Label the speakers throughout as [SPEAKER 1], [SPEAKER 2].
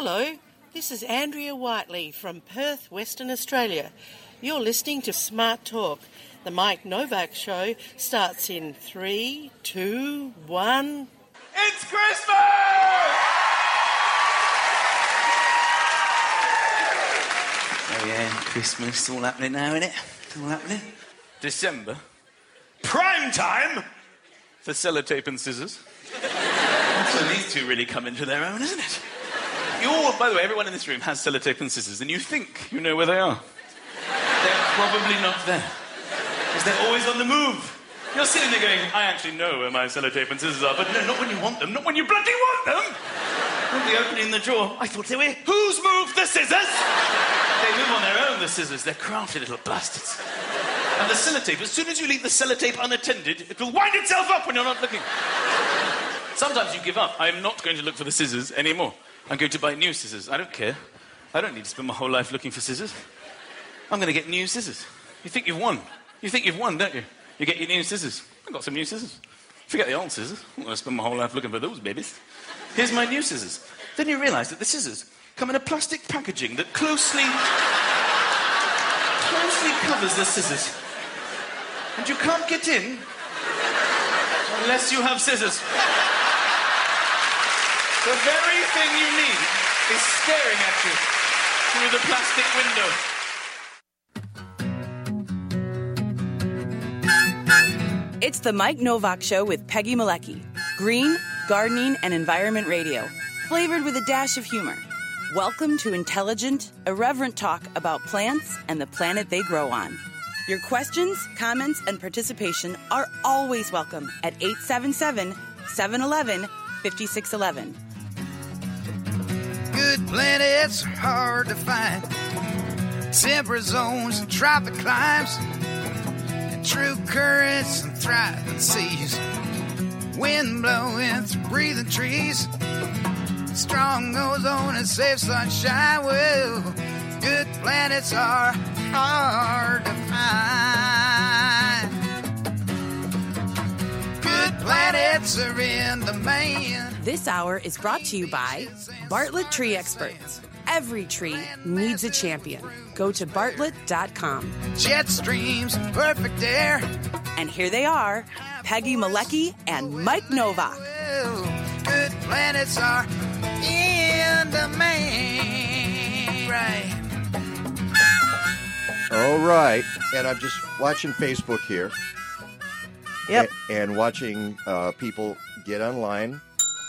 [SPEAKER 1] Hello, this is Andrea Whiteley from Perth, Western Australia. You're listening to Smart Talk. The Mike Novak Show starts in three, two, one.
[SPEAKER 2] It's Christmas!
[SPEAKER 3] Oh yeah, Christmas, all happening now, isn't it? All happening. December. Prime time for sellotape and scissors. That's when these two really come into their own, isn't it? You all, by the way, everyone in this room has sellotape and scissors, and you think you know where they are. They're probably not there. Because they're always on the move. You're sitting there going, I actually know where my sellotape and scissors are, but no, not when you want them, not when you bloody want them. Not the opening the drawer. I thought they were. Who's moved the scissors? They move on their own, the scissors. They're crafty little bastards. And the sellotape, as soon as you leave the sellotape unattended, it will wind itself up when you're not looking. Sometimes you give up. I'm not going to look for the scissors anymore. I'm going to buy new scissors. I don't care. I don't need to spend my whole life looking for scissors. I'm going to get new scissors. You think you've won. You think you've won, don't you? You get your new scissors. I've got some new scissors. Forget the old scissors. I'm going to spend my whole life looking for those babies. Here's my new scissors. Then you realize that the scissors come in a plastic packaging that closely, closely covers the scissors. And you can't get in unless you have scissors. The very thing you need is staring at you through the plastic window.
[SPEAKER 4] It's the Mike Novak Show with Peggy Malecki. Green, gardening, and environment radio. Flavored with a dash of humor. Welcome to intelligent, irreverent talk about plants and the planet they grow on. Your questions, comments, and participation are always welcome at 877 711 5611.
[SPEAKER 5] Good planets are hard to find. Temperate zones and tropic climes. And true currents and thriving seas. Wind blowing through breathing trees. Strong ozone and safe sunshine. Well, good planets are hard to find. Planets are in demand.
[SPEAKER 4] This hour is brought to you by Bartlett Tree Experts. Every tree needs a champion. Go to bartlett.com.
[SPEAKER 5] Jet streams, perfect air.
[SPEAKER 4] And here they are Peggy Malecki and Mike Novak.
[SPEAKER 5] Good planets are in demand. Right.
[SPEAKER 6] All right, and I'm just watching Facebook here.
[SPEAKER 7] Yep.
[SPEAKER 6] a- and watching uh, people get online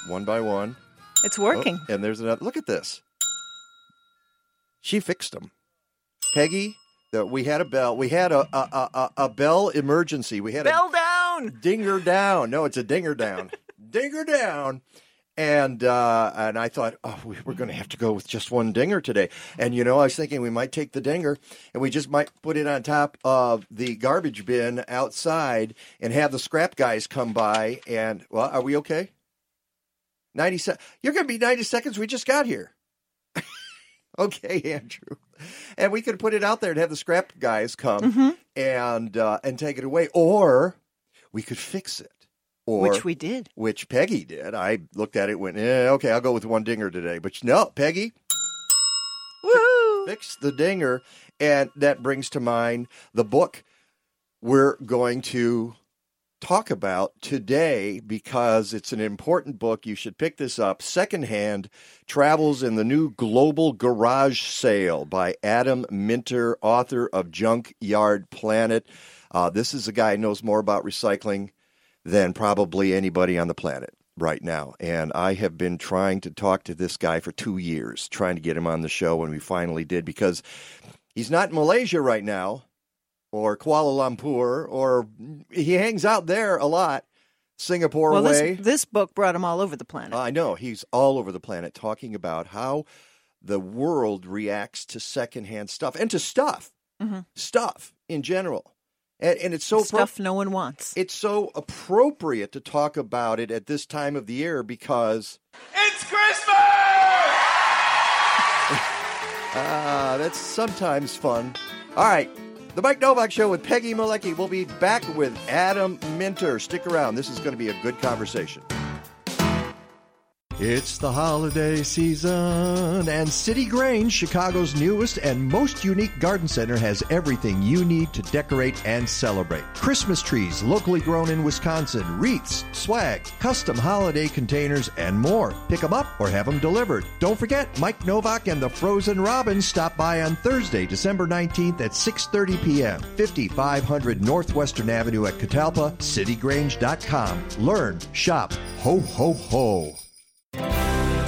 [SPEAKER 6] one by one.
[SPEAKER 7] It's working.
[SPEAKER 6] Oh, and there's another. Look at this. She fixed them. Peggy, the, we had a bell. We had a a, a, a- bell emergency. We had
[SPEAKER 7] Bell
[SPEAKER 6] a
[SPEAKER 7] down.
[SPEAKER 6] dinger down. No, it's a dinger down. dinger down. And uh, and I thought, oh, we, we're going to have to go with just one dinger today. And you know, I was thinking we might take the dinger and we just might put it on top of the garbage bin outside and have the scrap guys come by. And well, are we okay? Ninety se- You're going to be ninety seconds. We just got here. okay, Andrew. And we could put it out there and have the scrap guys come and uh, and take it away, or we could fix it. Or,
[SPEAKER 7] Which we did.
[SPEAKER 6] which Peggy did. I looked at it, went, eh, okay, I'll go with one dinger today. But no, Peggy
[SPEAKER 7] Woo!
[SPEAKER 6] fix the dinger, and that brings to mind the book we're going to talk about today because it's an important book. You should pick this up. Secondhand Travels in the New Global Garage Sale by Adam Minter, author of Junkyard Planet. Uh, this is a guy who knows more about recycling than probably anybody on the planet right now. And I have been trying to talk to this guy for two years, trying to get him on the show, and we finally did because he's not in Malaysia right now or Kuala Lumpur, or he hangs out there a lot, Singapore
[SPEAKER 7] Well,
[SPEAKER 6] way.
[SPEAKER 7] this, this book brought him all over the planet.
[SPEAKER 6] I know he's all over the planet talking about how the world reacts to secondhand stuff and to stuff, mm-hmm. stuff in general. And, and it's so appro-
[SPEAKER 7] Stuff no one wants.
[SPEAKER 6] it's so appropriate to talk about it at this time of the year because
[SPEAKER 2] It's Christmas!
[SPEAKER 6] uh, that's sometimes fun. All right, the Mike Novak Show with Peggy Malecki. We'll be back with Adam Minter. Stick around. This is going to be a good conversation. It's the holiday season, and City Grange, Chicago's newest and most unique garden center, has everything you need to decorate and celebrate. Christmas trees, locally grown in Wisconsin, wreaths, swag, custom holiday containers, and more. Pick them up or have them delivered. Don't forget, Mike Novak and the Frozen Robins stop by on Thursday, December 19th at 6.30 p.m., 5500 Northwestern Avenue at Catalpa, citygrange.com. Learn, shop, ho, ho, ho.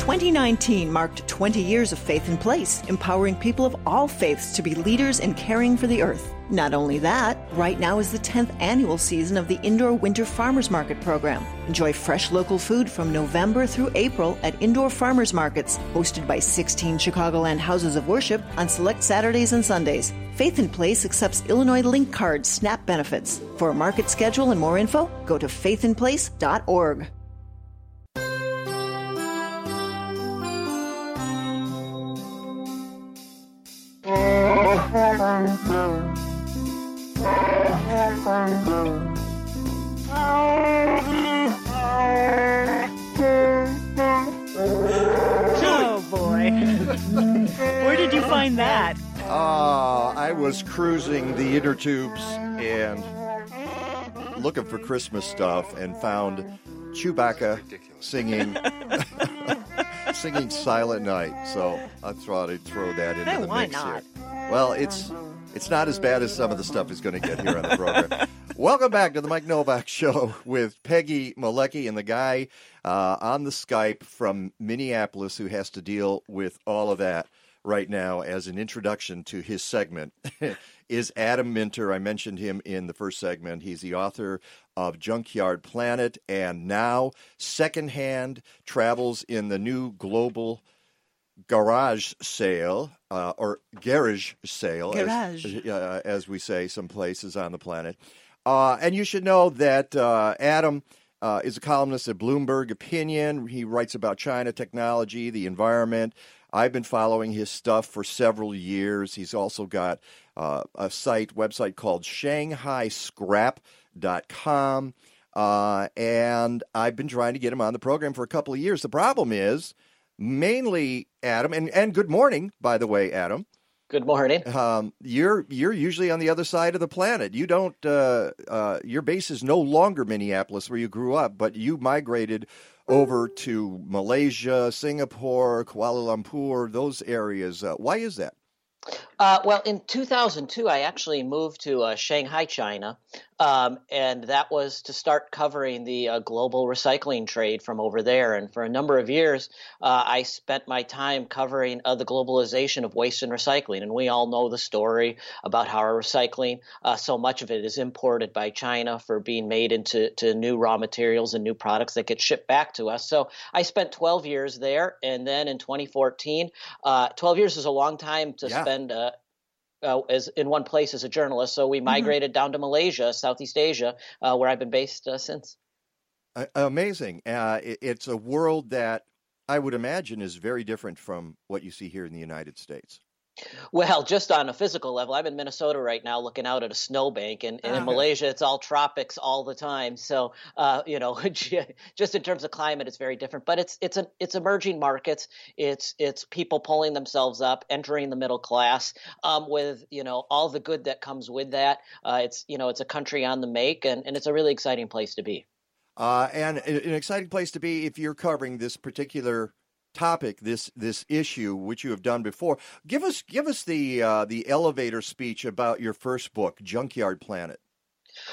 [SPEAKER 7] 2019 marked 20 years of Faith in Place, empowering people of all faiths to be leaders in caring for the earth. Not only that, right now is the 10th annual season of the Indoor Winter Farmers Market program. Enjoy fresh local food from November through April at indoor farmers markets, hosted by 16 Chicagoland houses of worship on select Saturdays and Sundays. Faith in Place accepts Illinois Link Card SNAP benefits. For a market schedule and more info, go to faithinplace.org.
[SPEAKER 8] Oh boy. Where did you find that?
[SPEAKER 6] Ah, I was cruising the inner tubes and looking for Christmas stuff and found Chewbacca singing singing Silent Night. So I thought I'd throw that into
[SPEAKER 7] Hey,
[SPEAKER 6] the
[SPEAKER 7] why
[SPEAKER 6] mix
[SPEAKER 7] not?
[SPEAKER 6] here. Well, it's it's not as bad as some of the stuff he's going to get here on the program. Welcome back to the Mike Novak Show with Peggy Malecki and the guy uh, on the Skype from Minneapolis who has to deal with all of that right now as an introduction to his segment is Adam Minter. I mentioned him in the first segment. He's the author of Junkyard Planet and now secondhand travels in the new global garage sale uh, or garage sale,
[SPEAKER 7] Garage.
[SPEAKER 6] As, uh, as we say some places on the planet. Uh, and you should know that uh, Adam uh, is a columnist at Bloomberg Opinion. He writes about China technology, the environment. I've been following his stuff for several years. He's also got uh, a site, website called ShanghaiScrap.com. Uh, and I've been trying to get him on the program for a couple of years. The problem is mainly Adam, and, and good morning, by the way, Adam.
[SPEAKER 9] Good morning.
[SPEAKER 6] Um, you're you're usually on the other side of the planet. You don't. Uh, uh, your base is no longer Minneapolis, where you grew up, but you migrated over to Malaysia, Singapore, Kuala Lumpur, those areas. Uh, why is that?
[SPEAKER 9] Uh, well, in 2002, I actually moved to uh, Shanghai, China, um, and that was to start covering the uh, global recycling trade from over there. And for a number of years, uh, I spent my time covering uh, the globalization of waste and recycling. And we all know the story about how our recycling, uh, so much of it is imported by China for being made into to new raw materials and new products that get shipped back to us. So I spent 12 years there, and then in 2014, 12 years is a long time to
[SPEAKER 6] Yeah.
[SPEAKER 9] spend. Uh, as in one place as a journalist. So we migrated down to Malaysia, Southeast Asia, uh, where I've been based uh, since.
[SPEAKER 6] Uh, amazing. Uh, it, it's a world that I would imagine is very different from what you see here in the United States.
[SPEAKER 9] Well, just on a physical level, I'm in Minnesota right now, looking out at a snowbank, and, and in Malaysia, it's all tropics all the time. So, uh, you know, just in terms of climate, it's very different. But it's it's an it's emerging markets. It's it's people pulling themselves up, entering the middle class, um, with you know all the good that comes with that. Uh, it's you know it's a country on the make, and, and it's a really exciting place to be.
[SPEAKER 6] Uh, and an exciting place to be if you're covering this particular topic, this this issue, which you have done before. Give us give us the uh, the elevator speech about your first book, Junkyard Planet.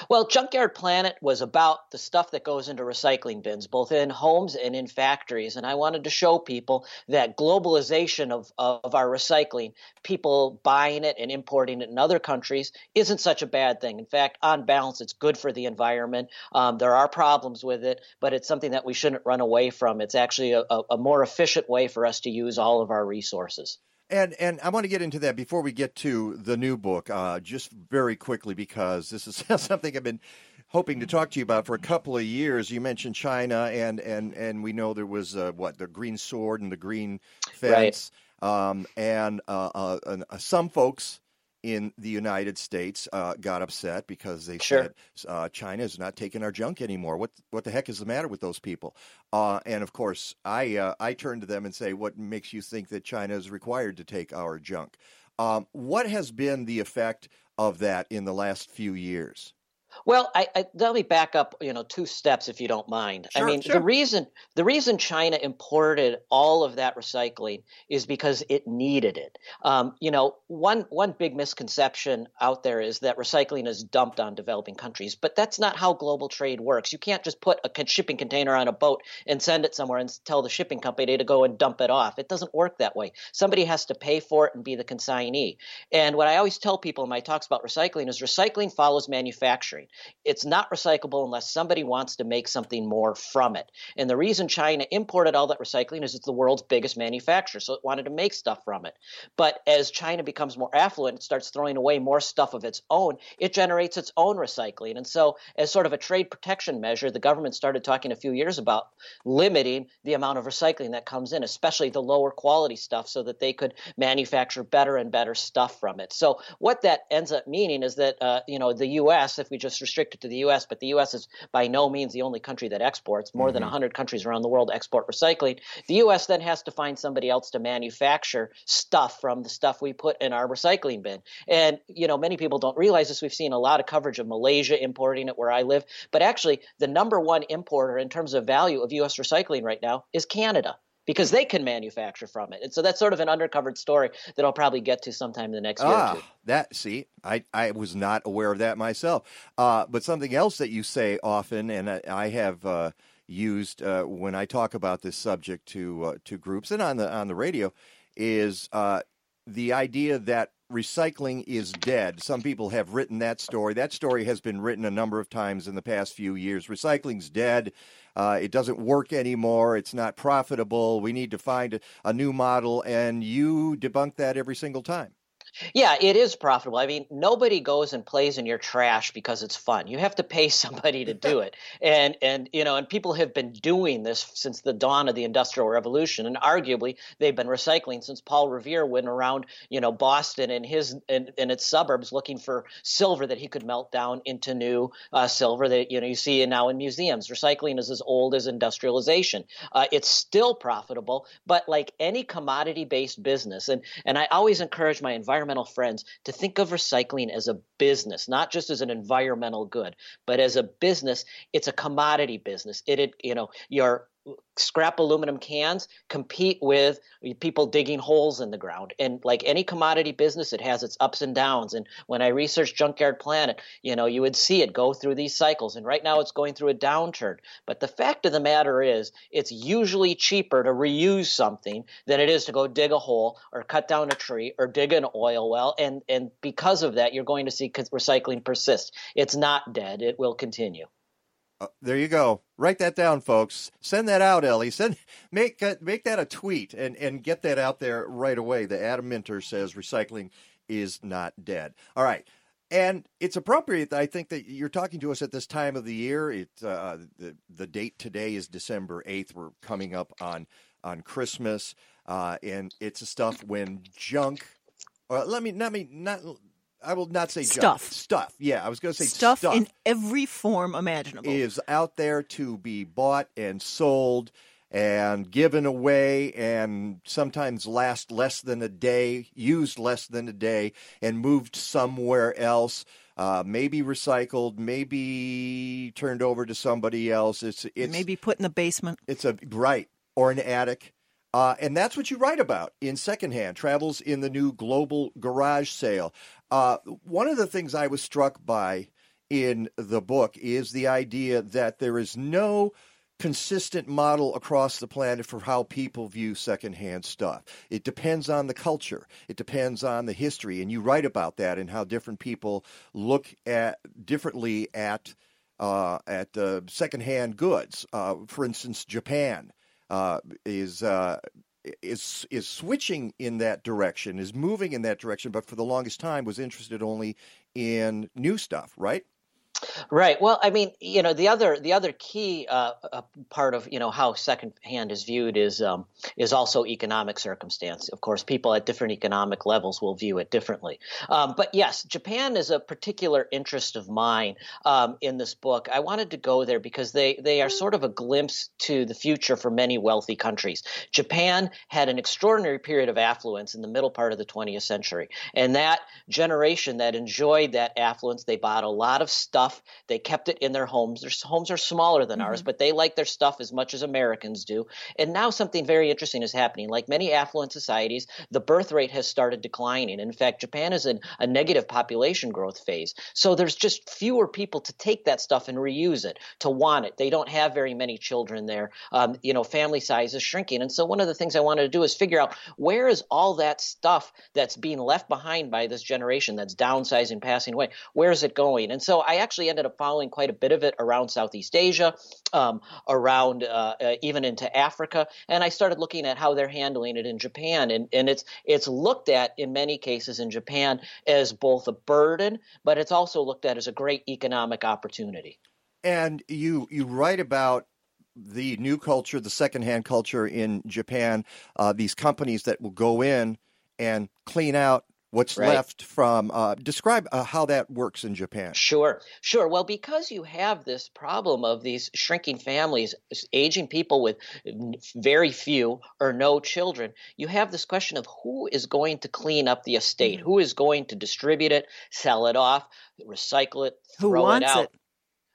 [SPEAKER 9] Well, Junkyard Planet was about the stuff that goes into recycling bins, both in homes and in factories. And I wanted to show people that globalization of, of our recycling, people buying it and importing it in other countries, isn't such a bad thing. In fact, on balance, it's good for the environment. Um, there are problems with it, but it's something that we shouldn't run away from. It's actually a, a, a more efficient way for us to use all of our resources.
[SPEAKER 6] And and I want to get into that before we get to the new book, uh, just very quickly because this is something I've been hoping to talk to you about for a couple of years. You mentioned China, and and and we know there was uh, what the green sword and the green fence, um, and uh, uh, and, uh, some folks in the United States uh, got upset because they
[SPEAKER 9] Sure.
[SPEAKER 6] said uh, China is not taking our junk anymore. What what the heck is the matter with those people? Uh, and of course, I uh, I turn to them and say, "What makes you think that China is required to take our junk?" Um, what has been the effect of that in the last few years?
[SPEAKER 9] Well, I, I, let me back up, you know, two steps if you don't mind. I mean,
[SPEAKER 6] sure.
[SPEAKER 9] the reason the reason China imported all of that recycling is because it needed it. Um, you know, one one big misconception out there is that recycling is dumped on developing countries, but that's not how global trade works. You can't just put a shipping container on a boat and send it somewhere and tell the shipping company to go and dump it off. It doesn't work that way. Somebody has to pay for it and be the consignee. And what I always tell people in my talks about recycling is recycling follows manufacturing. It's not recyclable unless somebody wants to make something more from it. And the reason China imported all that recycling is it's the world's biggest manufacturer, so it wanted to make stuff from it. But as China becomes more affluent, it starts throwing away more stuff of its own, it generates its own recycling. And so, as sort of a trade protection measure, the government started talking a few years about limiting the amount of recycling that comes in, especially the lower quality stuff, so that they could manufacture better and better stuff from it. So, what that ends up meaning is that, uh, you know, the U.S., if we just restrict it to the U.S., but the U.S. is by no means the only country that exports. More than mm-hmm. 100 countries around the world export recycling. The U.S. then has to find somebody else to manufacture stuff from the stuff we put in our recycling bin. And, you know, many people don't realize this. We've seen a lot of coverage of Malaysia importing it where I live. But actually, the number one importer in terms of value of U.S. recycling right now is Canada because they can manufacture from it. And so that's sort of an undercovered story that I'll probably get to sometime in the next year or
[SPEAKER 6] Ah,
[SPEAKER 9] two.
[SPEAKER 6] that see, I, I was not aware of that myself. Uh, but something else that you say often, and I, I have uh, used uh, when I talk about this subject to uh, to groups and on the on the radio, is uh, the idea that recycling is dead. Some people have written that story. That story has been written a number of times in the past few years. Recycling's dead. Uh, it doesn't work anymore. It's not profitable. We need to find a, a new model, and you debunk that every single time.
[SPEAKER 9] Yeah, it is profitable. I mean, nobody goes and plays in your trash because it's fun. You have to pay somebody to do it. And and you know, and people have been doing this since the dawn of the industrial revolution and arguably they've been recycling since Paul Revere went around, you know, Boston and his and, its suburbs looking for silver that he could melt down into new uh, silver that you know you see now in museums. Recycling is as old as industrialization. Uh, it's still profitable, but like any commodity-based business, and and I always encourage my environmental friends to think of recycling as a business, not just as an environmental good, but as a business. It's a commodity business. It, it you know, your scrap aluminum cans compete with people digging holes in the ground. And like any commodity business, it has its ups and downs. And when I researched Junkyard Planet, you know, you would see it go through these cycles. And right now it's going through a downturn. But the fact of the matter is, it's usually cheaper to reuse something than it is to go dig a hole or cut down a tree or dig an oil well. And, and because of that, you're going to see recycling persist. It's not dead. It will continue.
[SPEAKER 6] Uh, there you go. Write that down, folks. Send that out, Ellie. Send make uh, make that a tweet and and get that out there right away. The Adam Minter says recycling is not dead. All right. And it's appropriate, I think, that you're talking to us at this time of the year. It uh, the the date today is December eighth. We're coming up on on Christmas, uh, and it's a stuff when junk. Or let me not me not. I will not say junk.
[SPEAKER 7] Stuff.
[SPEAKER 6] Stuff. Yeah, I was going to say
[SPEAKER 7] stuff,
[SPEAKER 6] stuff
[SPEAKER 7] in every form imaginable.
[SPEAKER 6] is out there to be bought and sold and given away and sometimes last less than a day, used less than a day, and moved somewhere else. Uh, maybe recycled, maybe turned over to somebody else. It's it's
[SPEAKER 7] Maybe put in the basement.
[SPEAKER 6] it's a right or an attic. Uh, and that's what you write about in secondhand travels in the new global garage sale. Uh, one of the things I was struck by in the book is the idea that there is no consistent model across the planet for how people view secondhand stuff. It depends on the culture, it depends on the history, and you write about that and how different people look at differently at uh, at uh, secondhand goods. Uh, for instance, Japan uh, is. Uh, is is switching in that direction, is moving in that direction, but for the longest time was interested only in new stuff, right?
[SPEAKER 9] Right. Well, I mean, you know, the other the other key uh, part of you know how secondhand is viewed is um, is also economic circumstance. Of course, people at different economic levels will view it differently. Um, but yes, Japan is a particular interest of mine um, in this book. I wanted to go there because they they are sort of a glimpse to the future for many wealthy countries. Japan had an extraordinary period of affluence in the middle part of the 20th century, and that generation that enjoyed that affluence, they bought a lot of stuff they kept it in their homes. Their homes are smaller than mm-hmm. ours, but they like their stuff as much as Americans do. And now something very interesting is happening. Like many affluent societies, the birth rate has started declining. In fact, Japan is in a negative population growth phase. So there's just fewer people to take that stuff and reuse it, to want it. They don't have very many children there. Um, you know, family size is shrinking. And so one of the things I wanted to do is figure out where is all that stuff that's being left behind by this generation that's downsizing, passing away? Where is it going? And so I actually ended up following quite a bit of it around Southeast Asia, um, around uh, uh, even into Africa, and I started looking at how they're handling it in Japan, and, and it's it's looked at in many cases in Japan as both a burden, but it's also looked at as a great economic opportunity.
[SPEAKER 6] And you you write about the new culture, the secondhand culture in Japan, uh, these companies that will go in and clean out what's right. left from uh, describe uh, how that works in japan
[SPEAKER 9] sure sure well because you have this problem of these shrinking families aging people with very few or no children you have this question of who is going to clean up the estate mm-hmm. who is going to distribute it sell it off recycle it
[SPEAKER 7] who
[SPEAKER 9] throw
[SPEAKER 7] wants
[SPEAKER 9] it out
[SPEAKER 7] it?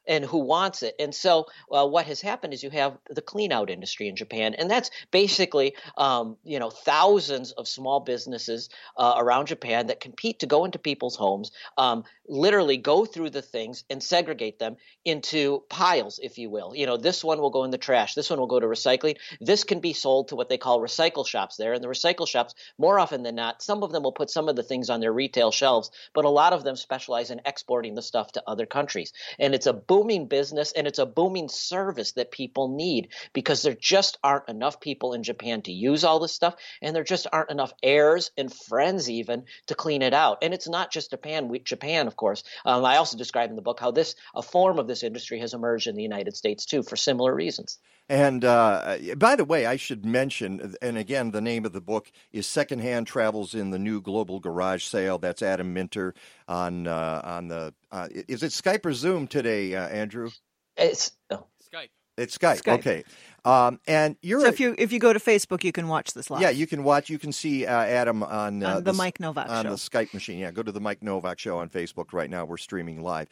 [SPEAKER 9] And who wants it. And so, uh, what has happened is you have the clean out industry in Japan, and that's basically, um, you know, thousands of small businesses uh, around Japan that compete to go into people's homes, um, literally go through the things and segregate them into piles, if you will. You know, this one will go in the trash, this one will go to recycling. This can be sold to what they call recycle shops there, and the recycle shops, more often than not, some of them will put some of the things on their retail shelves, but a lot of them specialize in exporting the stuff to other countries, and it's a booming business and it's a booming service that people need because there just aren't enough people in Japan to use all this stuff and there just aren't enough heirs and friends even to clean it out. And it's not just Japan, we, Japan of course. Um, I also describe in the book how this a form of this industry has emerged in the United States too for similar reasons.
[SPEAKER 6] And uh, by the way, I should mention, and again, the name of the book is Secondhand Travels in the New Global Garage Sale. That's Adam Minter on uh, on the. Uh, is it Skype or Zoom today, uh, Andrew?
[SPEAKER 9] It's oh.
[SPEAKER 3] Skype.
[SPEAKER 6] It's Skype.
[SPEAKER 7] Skype.
[SPEAKER 6] Okay. Um, and you're
[SPEAKER 7] so if you if you go to Facebook, you can watch this live.
[SPEAKER 6] Yeah, you can watch. You can see uh, Adam on,
[SPEAKER 7] on the, the, Mike Novak
[SPEAKER 6] on
[SPEAKER 7] show.
[SPEAKER 6] the Skype machine. Yeah, go to the Mike Novak show on Facebook right now. We're streaming live.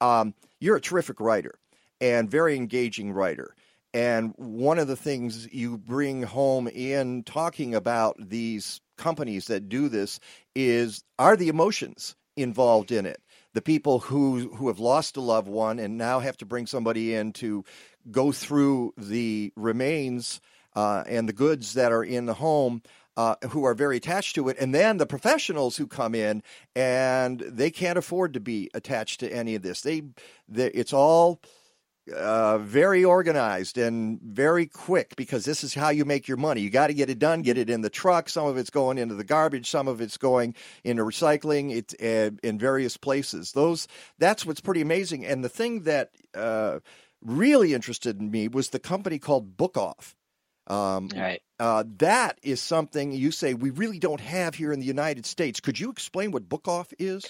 [SPEAKER 6] Um, you're a terrific writer and very engaging writer. And one of the things you bring home in talking about these companies that do this is are the emotions involved in it. The people who who have lost a loved one and now have to bring somebody in to go through the remains uh, and the goods that are in the home. Uh, who are very attached to it, and then the professionals who come in and they can't afford to be attached to any of this. They, they it's all uh, very organized and very quick because this is how you make your money. You got to get it done, get it in the truck. Some of it's going into the garbage, some of it's going into recycling. It's uh, in various places. Those that's what's pretty amazing. And the thing that uh, really interested me was the company called Book Off.
[SPEAKER 9] Um, right.
[SPEAKER 6] Uh, that is something you say we really don't have here in the United States. Could you explain what Book Off is?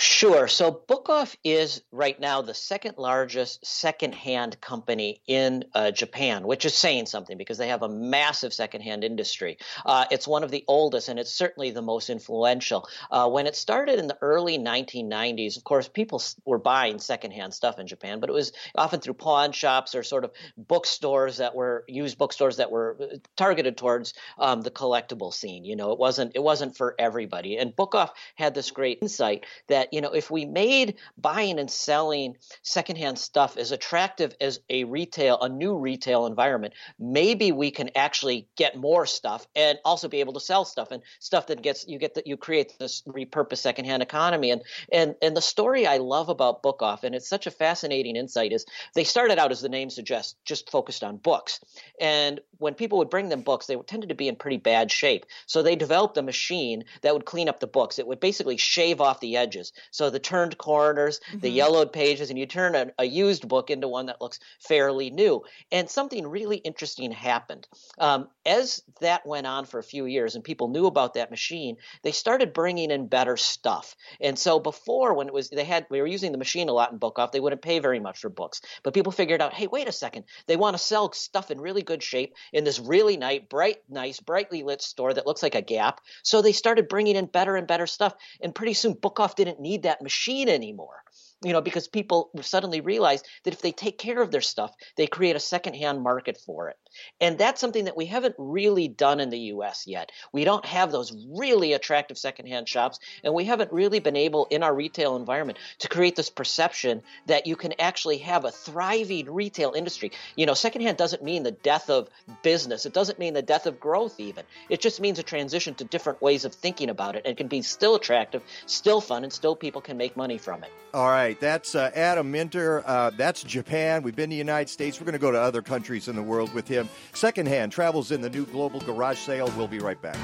[SPEAKER 9] Sure. So Bookoff is right now the second largest secondhand company in uh, Japan, which is saying something because they have a massive secondhand industry. Uh, it's one of the oldest and it's certainly the most influential. Uh, when it started in the early 1990s, of course, people were buying secondhand stuff in Japan, but it was often through pawn shops or sort of bookstores that were used bookstores that were uh, targeted towards um, the collectible scene. You know, it wasn't it wasn't for everybody. And Bookoff had this great insight that you know if we made buying and selling secondhand stuff as attractive as a retail a new retail environment maybe we can actually get more stuff and also be able to sell stuff and stuff that gets you get that you create this repurposed secondhand economy. And and and the story I love about Book Off and it's such a fascinating insight is they started out as the name suggests just focused on books. And when people would bring them books they tended to be in pretty bad shape. So they developed a machine that would clean up the books. It would basically shave off the edges So the turned corners, mm-hmm. the yellowed pages, and you turn a, a, used book into one that looks fairly new. And something really interesting happened. Um, as that went on for a few years and people knew about that machine, they started bringing in better stuff. And so before, when it was, they had, we were using the machine a lot in Book Off, they wouldn't pay very much for books. But people figured out, hey, wait a second, they want to sell stuff in really good shape in this really nice, bright, nice, brightly lit store that looks like a gap. So they started bringing in better and better stuff. And pretty soon, Book Off didn't need that machine anymore you know, because people suddenly realize that if they take care of their stuff, they create a secondhand market for it. And that's something that we haven't really done in the US yet. We don't have those really attractive secondhand shops, and we haven't really been able in our retail environment to create this perception that you can actually have a thriving retail industry. You know, secondhand doesn't mean the death of business, it doesn't mean the death of growth, even. It just means a transition to different ways of thinking about it and can be still attractive, still fun, and still people can make money from it.
[SPEAKER 6] All right, that's uh, Adam Minter. Uh, that's Japan. We've been to the United States. We're going to go to other countries in the world with him. Secondhand travels in the new global garage sale. We'll be right back.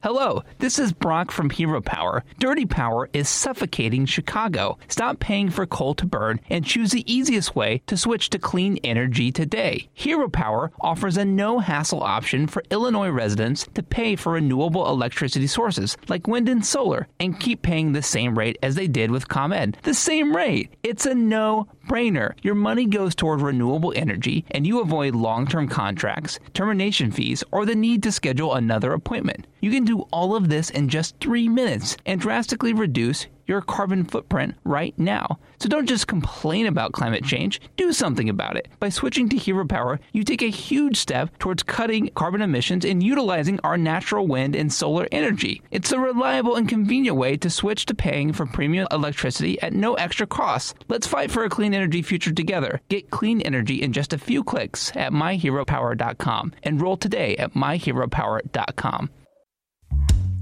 [SPEAKER 10] Hello, this is Brock from Hero Power. Dirty power is suffocating Chicago. Stop paying for coal to burn and choose the easiest way to switch to clean energy today. Hero Power offers a no hassle option for Illinois residents to pay for renewable electricity sources like wind and solar and keep paying the same rate as they did with ComEd. The same rate. It's a no brainer. Your money goes toward renewable energy and you avoid long term contracts, termination fees, or the need to schedule another appointment. You can do all of this in just three minutes and drastically reduce your carbon footprint right now. So don't just complain about climate change, do something about it. By switching to Hero Power, you take a huge step towards cutting carbon emissions and utilizing our natural wind and solar energy. It's a reliable and convenient way to switch to paying for premium electricity at no extra cost. Let's fight for a clean energy future together. Get clean energy in just a few clicks at myheropower.com. Enroll today at myheropower.com.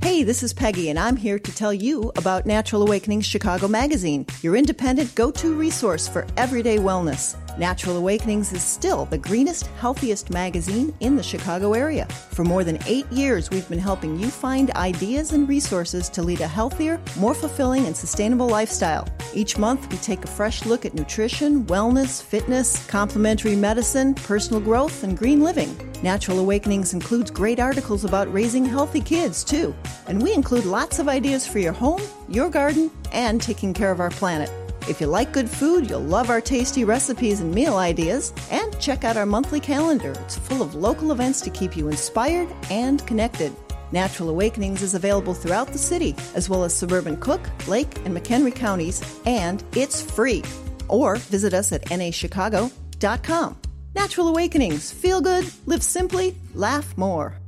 [SPEAKER 7] Hey, this is Peggy, and I'm here to tell you about Natural Awakenings Chicago Magazine, your independent go to resource for everyday wellness. Natural Awakenings is still the greenest, healthiest magazine in the Chicago area. For more than eight years, we've been helping you find ideas and resources to lead a healthier, more fulfilling, and sustainable lifestyle. Each month, we take a fresh look at nutrition, wellness, fitness, complementary medicine, personal growth, and green living. Natural Awakenings includes great articles about raising healthy kids, too. And we include lots of ideas for your home, your garden, and taking care of our planet. If you like good food, you'll love our tasty recipes and meal ideas. And check out our monthly calendar. It's full of local events to keep you inspired and connected. Natural Awakenings is available throughout the city, as well as suburban Cook, Lake, and McHenry counties, and it's free. Or visit us at nachicago.com. Natural Awakenings. Feel good, live simply, laugh more.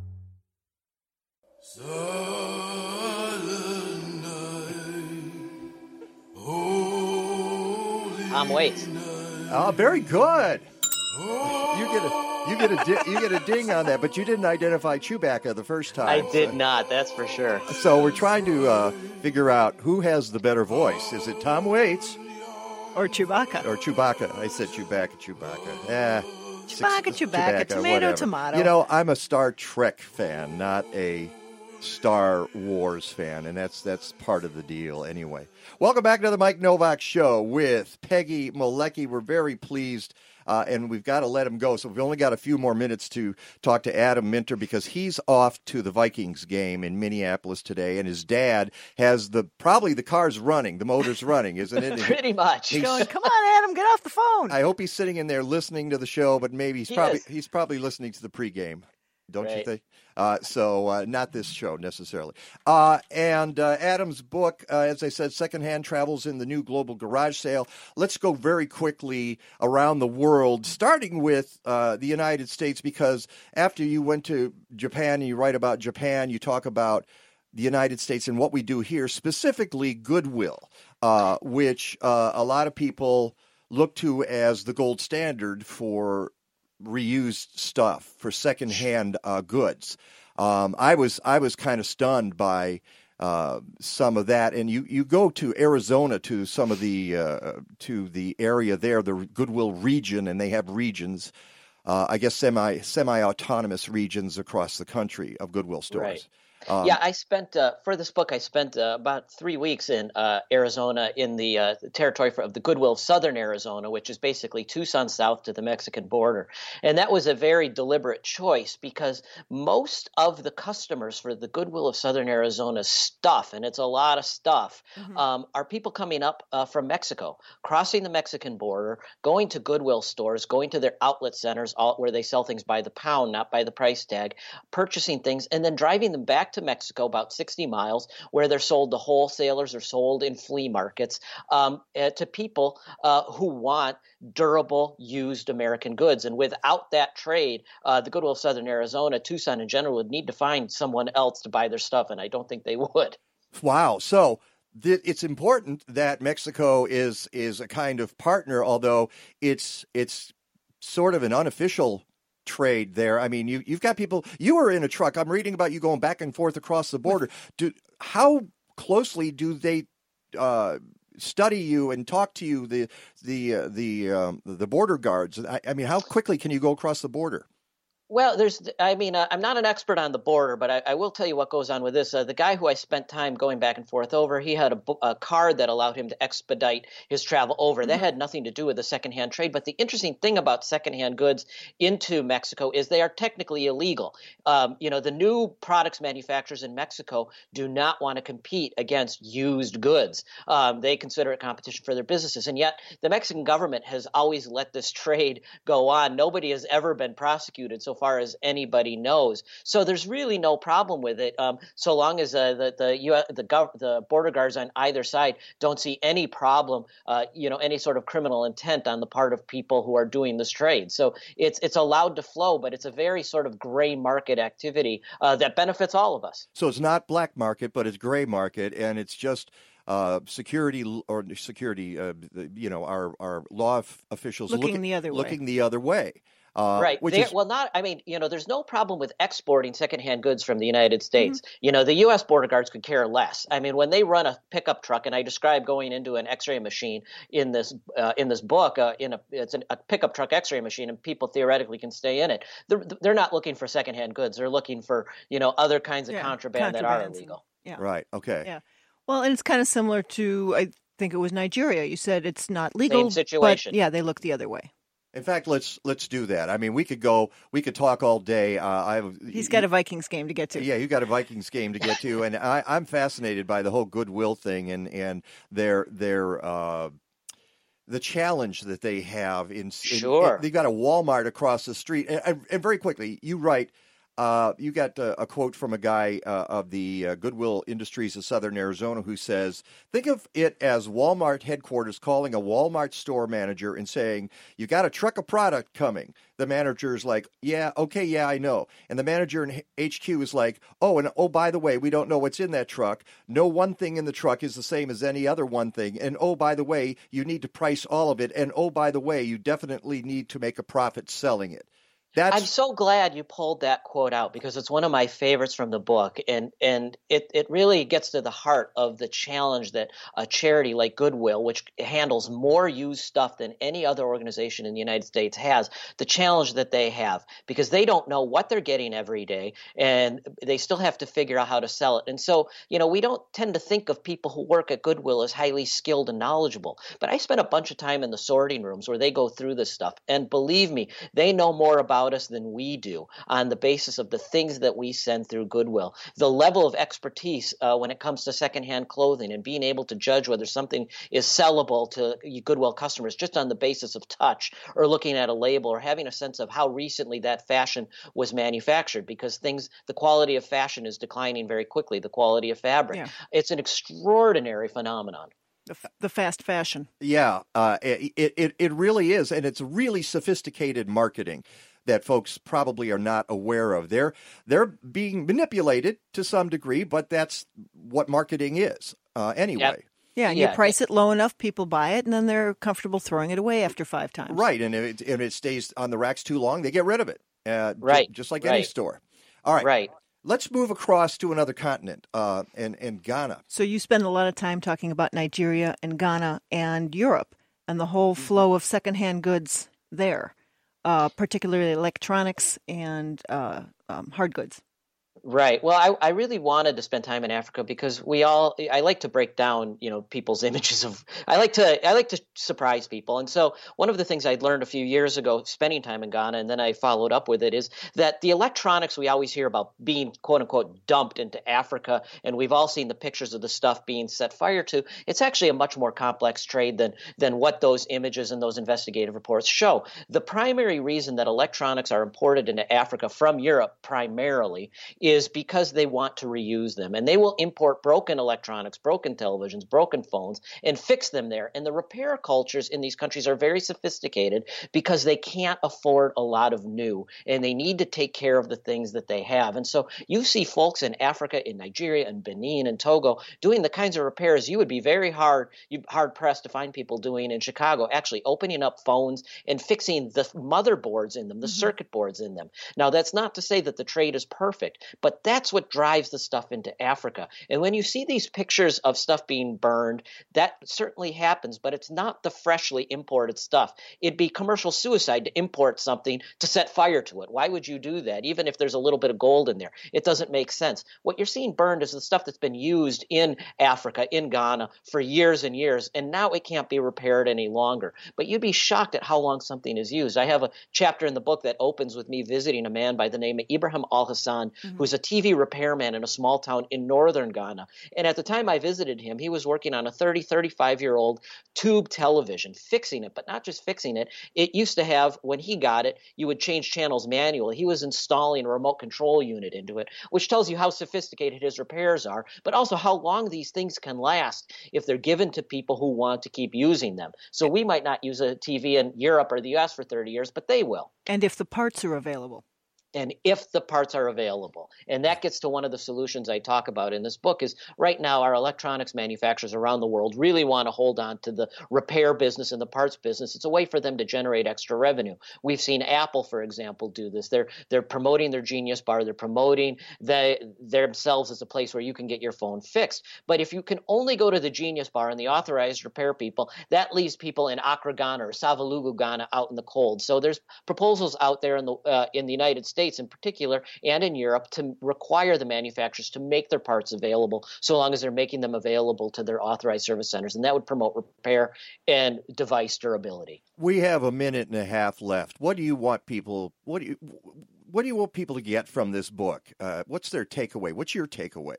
[SPEAKER 9] Tom Waits.
[SPEAKER 6] Oh, very good. You get a you get a di- you get a ding on that, but you didn't identify Chewbacca the first time.
[SPEAKER 9] I did so. not. That's for sure.
[SPEAKER 6] So we're trying to uh, figure out who has the better voice. Is it Tom Waits
[SPEAKER 8] or Chewbacca?
[SPEAKER 6] Or Chewbacca? I said Chewbacca. Chewbacca. Yeah.
[SPEAKER 8] Chewbacca, Chewbacca, Chewbacca tomato,
[SPEAKER 6] whatever.
[SPEAKER 8] tomato.
[SPEAKER 6] You know, I'm a Star Trek fan, not a Star Wars fan, and that's that's part of the deal anyway. Welcome back to the Mike Novak Show with Peggy Malecki. We're very pleased. Uh, and we've got to let him go. So we've only got a few more minutes to talk to Adam Minter because he's off to the Vikings game in Minneapolis today, and his dad has the probably the car's running, the motor's running, isn't it?
[SPEAKER 9] Pretty much.
[SPEAKER 8] He's going, come on, Adam, get off the phone.
[SPEAKER 6] I hope he's sitting in there listening to the show, but maybe he's
[SPEAKER 9] he
[SPEAKER 6] probably
[SPEAKER 9] is.
[SPEAKER 6] he's probably listening to the pregame. Don't
[SPEAKER 9] right.
[SPEAKER 6] you think? Uh, so uh, not this show necessarily. Uh, and uh, Adam's book, uh, as I said, secondhand travels in the new global garage sale. Let's go very quickly around the world, starting with uh, the United States, because after you went to Japan and you write about Japan, you talk about the United States and what we do here, specifically Goodwill, which a lot of people look to as the gold standard for reused stuff for secondhand uh, goods. Um, I was I was kind of stunned by uh, some of that, and you, you go to Arizona to some of the uh, to the area there, the Goodwill region, and they have regions. uh, I guess semi semi autonomous regions across the country of Goodwill stores.
[SPEAKER 9] Right.
[SPEAKER 6] Um,
[SPEAKER 9] yeah, I spent uh, for this book. I spent uh, about three weeks in uh, Arizona, in the, uh, the territory for, of the Goodwill of Southern Arizona, which is basically Tucson south to the Mexican border, and that was a very deliberate choice because most of the customers for the Goodwill of Southern Arizona stuff, and it's a lot of stuff,
[SPEAKER 11] Mm-hmm.
[SPEAKER 9] um, are people coming up uh, from Mexico, crossing the Mexican border, going to Goodwill stores, going to their outlet centers, all, where they sell things by the pound, not by the price tag, purchasing things, and then driving them back to Mexico, about 60 miles, where they're sold to wholesalers or sold in flea markets um, uh, to people uh, who want durable, used American goods. And without that trade, uh, the Goodwill of Southern Arizona, Tucson in general, would need to find someone else to buy their stuff, and I don't think they would.
[SPEAKER 6] Wow. So it's important that Mexico is is a kind of partner, although it's it's sort of an unofficial trade there. I mean, you you've got people. You were in a truck. I'm reading about you going back and forth across the border. Do how closely do they? Uh, study you and talk to you the the uh, the um, the border guards I, I mean how quickly can you go across the border
[SPEAKER 9] Well, there's, I mean, uh, I'm not an expert on the border, but I, I will tell you what goes on with this. Uh, the guy who I spent time going back and forth over, he had a, a card that allowed him to expedite his travel over. That had nothing to do with the secondhand trade. But the interesting thing about secondhand goods into Mexico is they are technically illegal. Um, you know, the new products manufacturers in Mexico do not want to compete against used goods. Um, they consider it competition for their businesses. And yet, the Mexican government has always let this trade go on. Nobody has ever been prosecuted so far as anybody knows. So there's really no problem with it, um, so long as uh, the the US, the, gov- the border guards on either side don't see any problem, uh, you know, any sort of criminal intent on the part of people who are doing this trade. So it's it's allowed to flow, but it's a very sort of gray market activity uh, that benefits all of us.
[SPEAKER 6] So it's not black market, but it's gray market, and it's just uh, security or security. Uh, you know, our our law officials
[SPEAKER 7] Looking the other way.
[SPEAKER 6] looking the other way. Uh,
[SPEAKER 9] right.
[SPEAKER 6] Which
[SPEAKER 9] They-
[SPEAKER 6] is
[SPEAKER 9] well, not. I mean, you know, there's no problem with exporting secondhand goods from the United States.
[SPEAKER 6] Mm-hmm.
[SPEAKER 9] You know, the U.S. border guards could care less. I mean, when they run a pickup truck, and I describe going into an X-ray machine in this uh, in this book, uh, in a it's an, a pickup truck X-ray machine, and people theoretically can stay in it. They're, they're not looking for secondhand goods. They're looking for you know other kinds of
[SPEAKER 7] Yeah,
[SPEAKER 9] contraband that are
[SPEAKER 7] contrabands and-
[SPEAKER 9] illegal.
[SPEAKER 7] Yeah.
[SPEAKER 6] right. Okay.
[SPEAKER 7] Yeah. Well, and it's kind of similar to I think it was Nigeria. You said it's not legal,
[SPEAKER 9] situation.
[SPEAKER 7] but yeah, they look the other way.
[SPEAKER 6] In fact, let's let's do that. I mean, we could go. We could talk all day. Uh, I have.
[SPEAKER 7] He's got a Vikings game to get to.
[SPEAKER 6] Yeah, you got a Vikings game to get to, and I, I'm fascinated by the whole goodwill thing and and their their uh, the challenge that they have in. in-
[SPEAKER 9] Sure.
[SPEAKER 6] they've got a Walmart across the street, and, and- and very quickly, you write. Uh, you got uh, a quote from a guy uh, of the uh, Goodwill Industries of Southern Arizona who says, Think of it as Walmart headquarters calling a Walmart store manager and saying, You got a truck of product coming. The manager's like, Yeah, okay, yeah, I know. And the manager in HQ is like, Oh, and oh, by the way, we don't know what's in that truck. No one thing in the truck is the same as any other one thing. And oh, by the way, you need to price all of it. And oh, by the way, you definitely need to make a profit selling it. That's
[SPEAKER 9] I'm so glad you pulled that quote out because it's one of my favorites from the book, and and it it really gets to the heart of the challenge that a charity like Goodwill, which handles more used stuff than any other organization in the United States has, the challenge that they have because they don't know what they're getting every day, and they still have to figure out how to sell it. And so, you know, we don't tend to think of people who work at Goodwill as highly skilled and knowledgeable, but I spent a bunch of time in the sorting rooms where they go through this stuff, and believe me, they know more about us than we do on the basis of the things that we send through Goodwill. The level of expertise uh, when it comes to secondhand clothing and being able to judge whether something is sellable to Goodwill customers just on the basis of touch or looking at a label or having a sense of how recently that fashion was manufactured because things, the quality of fashion is declining very quickly, the quality of fabric.
[SPEAKER 7] Yeah.
[SPEAKER 9] It's an extraordinary phenomenon.
[SPEAKER 7] The, the fast fashion.
[SPEAKER 6] Yeah, uh, it, it it really is, and it's really sophisticated marketing that folks probably are not aware of. They're they're being manipulated to some degree, but that's what marketing is uh, anyway.
[SPEAKER 7] Yeah, and
[SPEAKER 9] Yeah.
[SPEAKER 7] you price it low enough, people buy it, and then they're comfortable throwing it away after five times.
[SPEAKER 6] Right, and if it, if it stays on the racks too long, they get rid of it. Uh, ju-
[SPEAKER 9] Right,
[SPEAKER 6] just like any store. All right,
[SPEAKER 9] Right.
[SPEAKER 6] Let's move across to another continent, uh, and and Ghana.
[SPEAKER 7] So you spend a lot of time talking about Nigeria and Ghana and Europe and the whole
[SPEAKER 6] Mm-hmm.
[SPEAKER 7] flow of secondhand goods there. Uh, particularly electronics and uh, um, hard goods.
[SPEAKER 9] Right. Well, I, I really wanted to spend time in Africa because we all I like to break down, you know, people's images of I like to I like to surprise people. And so one of the things I'd learned a few years ago spending time in Ghana and then I followed up with it is that the electronics we always hear about being quote unquote dumped into Africa and we've all seen the pictures of the stuff being set fire to, it's actually a much more complex trade than than what those images and those investigative reports show. The primary reason that electronics are imported into Africa from Europe primarily is because they want to reuse them. And they will import broken electronics, broken televisions, broken phones, and fix them there. And the repair cultures in these countries are very sophisticated because they can't afford a lot of new and they need to take care of the things that they have. And so you see folks in Africa, in Nigeria, and Benin, and Togo doing the kinds of repairs you would be very hard, you hard pressed to find people doing in Chicago, actually opening up phones and fixing the motherboards in them, the mm-hmm. circuit boards in them. Now, that's not to say that the trade is perfect, but that's what drives the stuff into Africa. And when you see these pictures of stuff being burned, that certainly happens, but it's not the freshly imported stuff. It'd be commercial suicide to import something to set fire to it. Why would you do that? Even if there's a little bit of gold in there, it doesn't make sense. What you're seeing burned is the stuff that's been used in Africa, in Ghana, for years and years, and now it can't be repaired any longer. But you'd be shocked at how long something is used. I have a chapter in the book that opens with me visiting a man by the name of Ibrahim Al Hassan, mm-hmm. who's a TV repairman in a small town in northern Ghana. And at the time I visited him, he was working on a 30, 35 year old tube television, fixing it, but not just fixing it. It used to have, when he got it, you would change channels manually. He was installing a remote control unit into it, which tells you how sophisticated his repairs are, but also how long these things can last if they're given to people who want to keep using them. So we might not use a TV in Europe or the US for 30 years, but they will.
[SPEAKER 7] And if the parts are available
[SPEAKER 9] and if the parts are available. And that gets to one of the solutions i talk about in this book is right now our electronics manufacturers around the world really want to hold on to the repair business and the parts business. It's a way for them to generate extra revenue. We've seen apple for example do this. They're they're promoting their genius bar. They're promoting themselves as a place where you can get your phone fixed. But if you can only go to the genius bar and the authorized repair people that leaves people in accra ghana or savelugu ghana out in the cold. So there's proposals out there in the uh, in the united states States in particular and in Europe to require the manufacturers to make their parts available so long as they're making them available to their authorized service centers. And that would promote repair and device durability.
[SPEAKER 6] We have a minute and a half left. What do you want people, what do you, what do you want people to get from this book? Uh, what's their takeaway? What's your takeaway?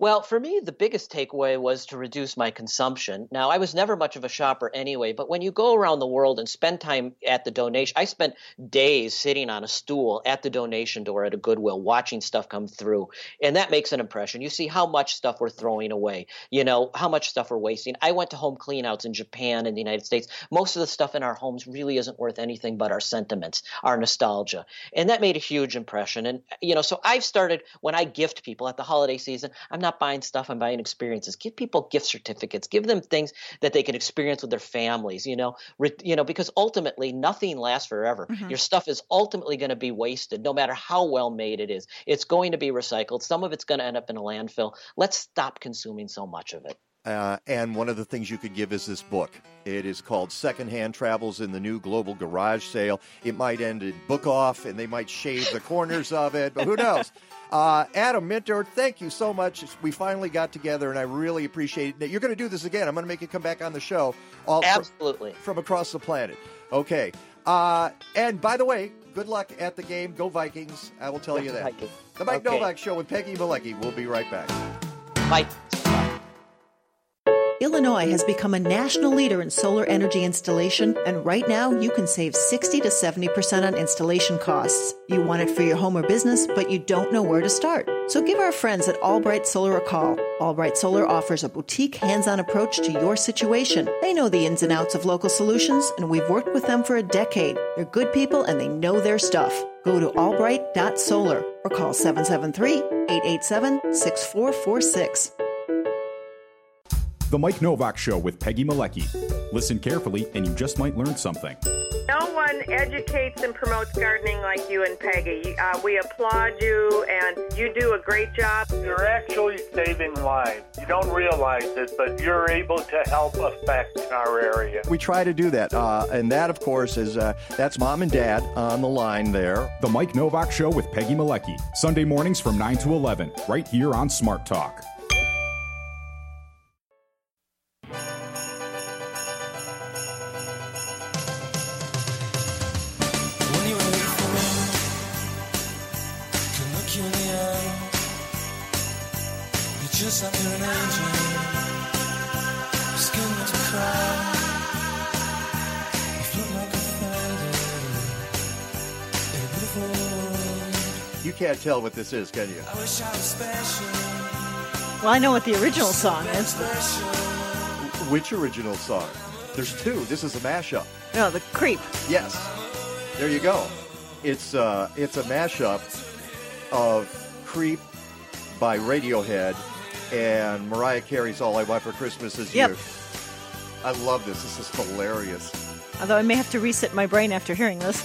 [SPEAKER 9] Well, for me, the biggest takeaway was to reduce my consumption. Now, I was never much of a shopper anyway, but when you go around the world and spend time at the donation, I spent days sitting on a stool at the donation door at a Goodwill watching stuff come through. And that makes an impression. You see how much stuff we're throwing away, you know, how much stuff we're wasting. I went to home cleanouts in Japan and the United States. Most of the stuff in our homes really isn't worth anything but our sentiments, our nostalgia. And that made a huge impression. And, you know, so I've started when I gift people at the holiday season, I'm not not buying stuff, I'm buying experiences. Give people gift certificates. Give them things that they can experience with their families, you know, Re, you know, because ultimately nothing lasts forever. Mm-hmm. Your stuff is ultimately going to be wasted no matter how well made it is. It's going to be recycled. Some of it's going to end up in a landfill. Let's stop consuming so much of it.
[SPEAKER 6] Uh, and one of the things you could give is this book. It is called Secondhand Travels in the New Global Garage Sale. It might end in book off and they might shave the corners of it, but who knows? Uh, Adam Minter, thank you so much. We finally got together, and I really appreciate it. You're going to do this again. I'm going to make you come back on the show.
[SPEAKER 9] All Absolutely.
[SPEAKER 6] From, from across the planet. Okay. Uh, and by the way, good luck at the game. Go Vikings. I will tell you that. The Mike okay. Novak Show with Peggy Malecki. We'll be right back.
[SPEAKER 9] Bye.
[SPEAKER 7] Illinois has become a national leader in solar energy installation, and right now you can save 60 to 70% on installation costs. You want it for your home or business, but you don't know where to start. So give our friends at Albright Solar a call. Albright Solar offers a boutique hands on approach to your situation. They know the ins and outs of local solutions, and we've worked with them for a decade. They're good people and they know their stuff. Go to albright.solar or call 773 887 6446.
[SPEAKER 11] The Mike Novak Show with Peggy Malecki. Listen carefully, and you just might learn something.
[SPEAKER 12] No one educates and promotes gardening like you and Peggy. Uh, we applaud you, and you do a great job.
[SPEAKER 13] You're actually saving lives. You don't realize it, but you're able to help affect our area.
[SPEAKER 6] We try to do that, uh, and that, of course, is uh, that's mom and dad on the line there.
[SPEAKER 11] The Mike Novak Show with Peggy Malecki. Sunday mornings from 9 to 11, right here on Smart Talk.
[SPEAKER 14] Just like you're an angel. Skin to cry. You float like a feather in a beautiful world.
[SPEAKER 6] You can't tell what this is, can you?
[SPEAKER 14] I wish I was special.
[SPEAKER 7] Well, I know what the original song is.
[SPEAKER 6] Which original song? There's two. This is a mashup.
[SPEAKER 7] No, the creep.
[SPEAKER 6] Yes. There you go. It's uh, it's a mashup of "Creep" by Radiohead and Mariah Carey's "All I Want for Christmas Is
[SPEAKER 7] Yep.
[SPEAKER 6] You." I love this. This is hilarious.
[SPEAKER 7] Although I may have to reset my brain after hearing this.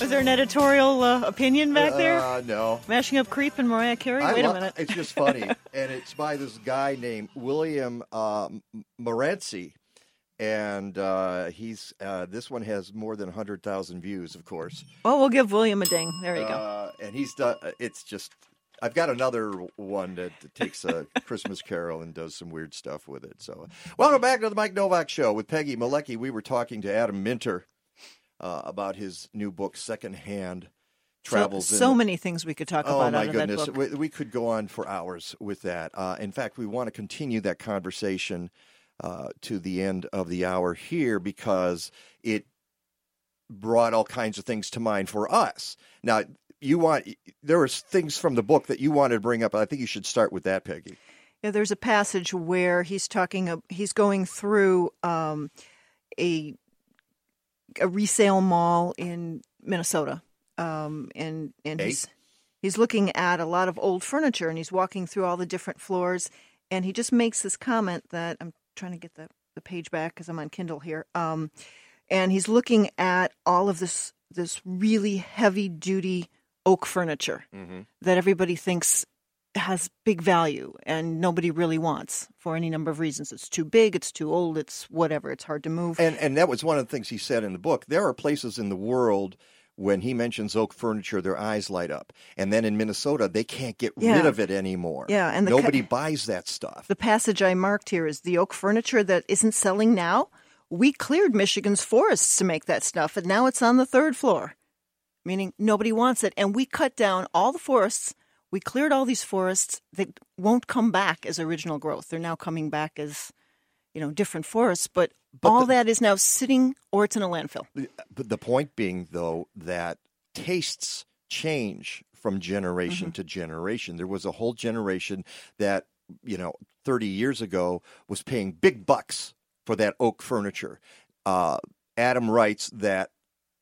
[SPEAKER 7] Was there an editorial uh, opinion back there?
[SPEAKER 6] Uh, no.
[SPEAKER 7] Mashing up Creep and Mariah Carey?
[SPEAKER 6] I
[SPEAKER 7] Wait
[SPEAKER 6] lo-
[SPEAKER 7] a minute.
[SPEAKER 6] It's just funny, and it's by this guy named William uh, Morency, and uh, he's uh, this one has more than hundred thousand views, of course.
[SPEAKER 7] Well, we'll give William a ding. There you go.
[SPEAKER 6] Uh, and he's done. It's just. I've got another one that takes a Christmas Carol and does some weird stuff with it. So, welcome back to the Mike Novak Show with Peggy Malecki. We were talking to Adam Minter uh, about his new book, Secondhand Travels.
[SPEAKER 7] so, so
[SPEAKER 6] the-
[SPEAKER 7] many things we could talk about. Oh my
[SPEAKER 6] goodness, we, we could go on for hours with that. Uh, in fact, we want to continue that conversation uh, to the end of the hour here because it brought all kinds of things to mind for us. Now, you want there was things from the book that you wanted to bring up. I think you should start with that, Peggy.
[SPEAKER 7] Yeah, there's a passage where he's talking. He's going through um, a a resale mall in Minnesota, um, and and
[SPEAKER 6] Hey.
[SPEAKER 7] he's he's looking at a lot of old furniture, and he's walking through all the different floors, and he just makes this comment that I'm trying to get the the page back because I'm on Kindle here. Um, and he's looking at all of this this really heavy duty oak furniture that everybody thinks has big value and nobody really wants for any number of reasons. It's too big, it's too old, it's whatever, it's hard to move.
[SPEAKER 6] And and that was one of the things he said in the book. There are places in the world when he mentions oak furniture, their eyes light up. And then in Minnesota, they can't get rid of it anymore.
[SPEAKER 7] Yeah, and the ca-
[SPEAKER 6] nobody buys that stuff.
[SPEAKER 7] the passage I marked here is the oak furniture that isn't selling now. We cleared Michigan's forests to make that stuff, and now it's on the third floor, meaning nobody wants it. And we cut down all the forests. We cleared all these forests that won't come back as original growth. They're now coming back as, you know, different forests, but, all that is now sitting or it's in a landfill.
[SPEAKER 6] But the point being, though, that tastes change from generation
[SPEAKER 7] Mm-hmm.
[SPEAKER 6] to generation. There was a whole generation that, you know, 30 years ago was paying big bucks for that oak furniture. Uh, Adam writes that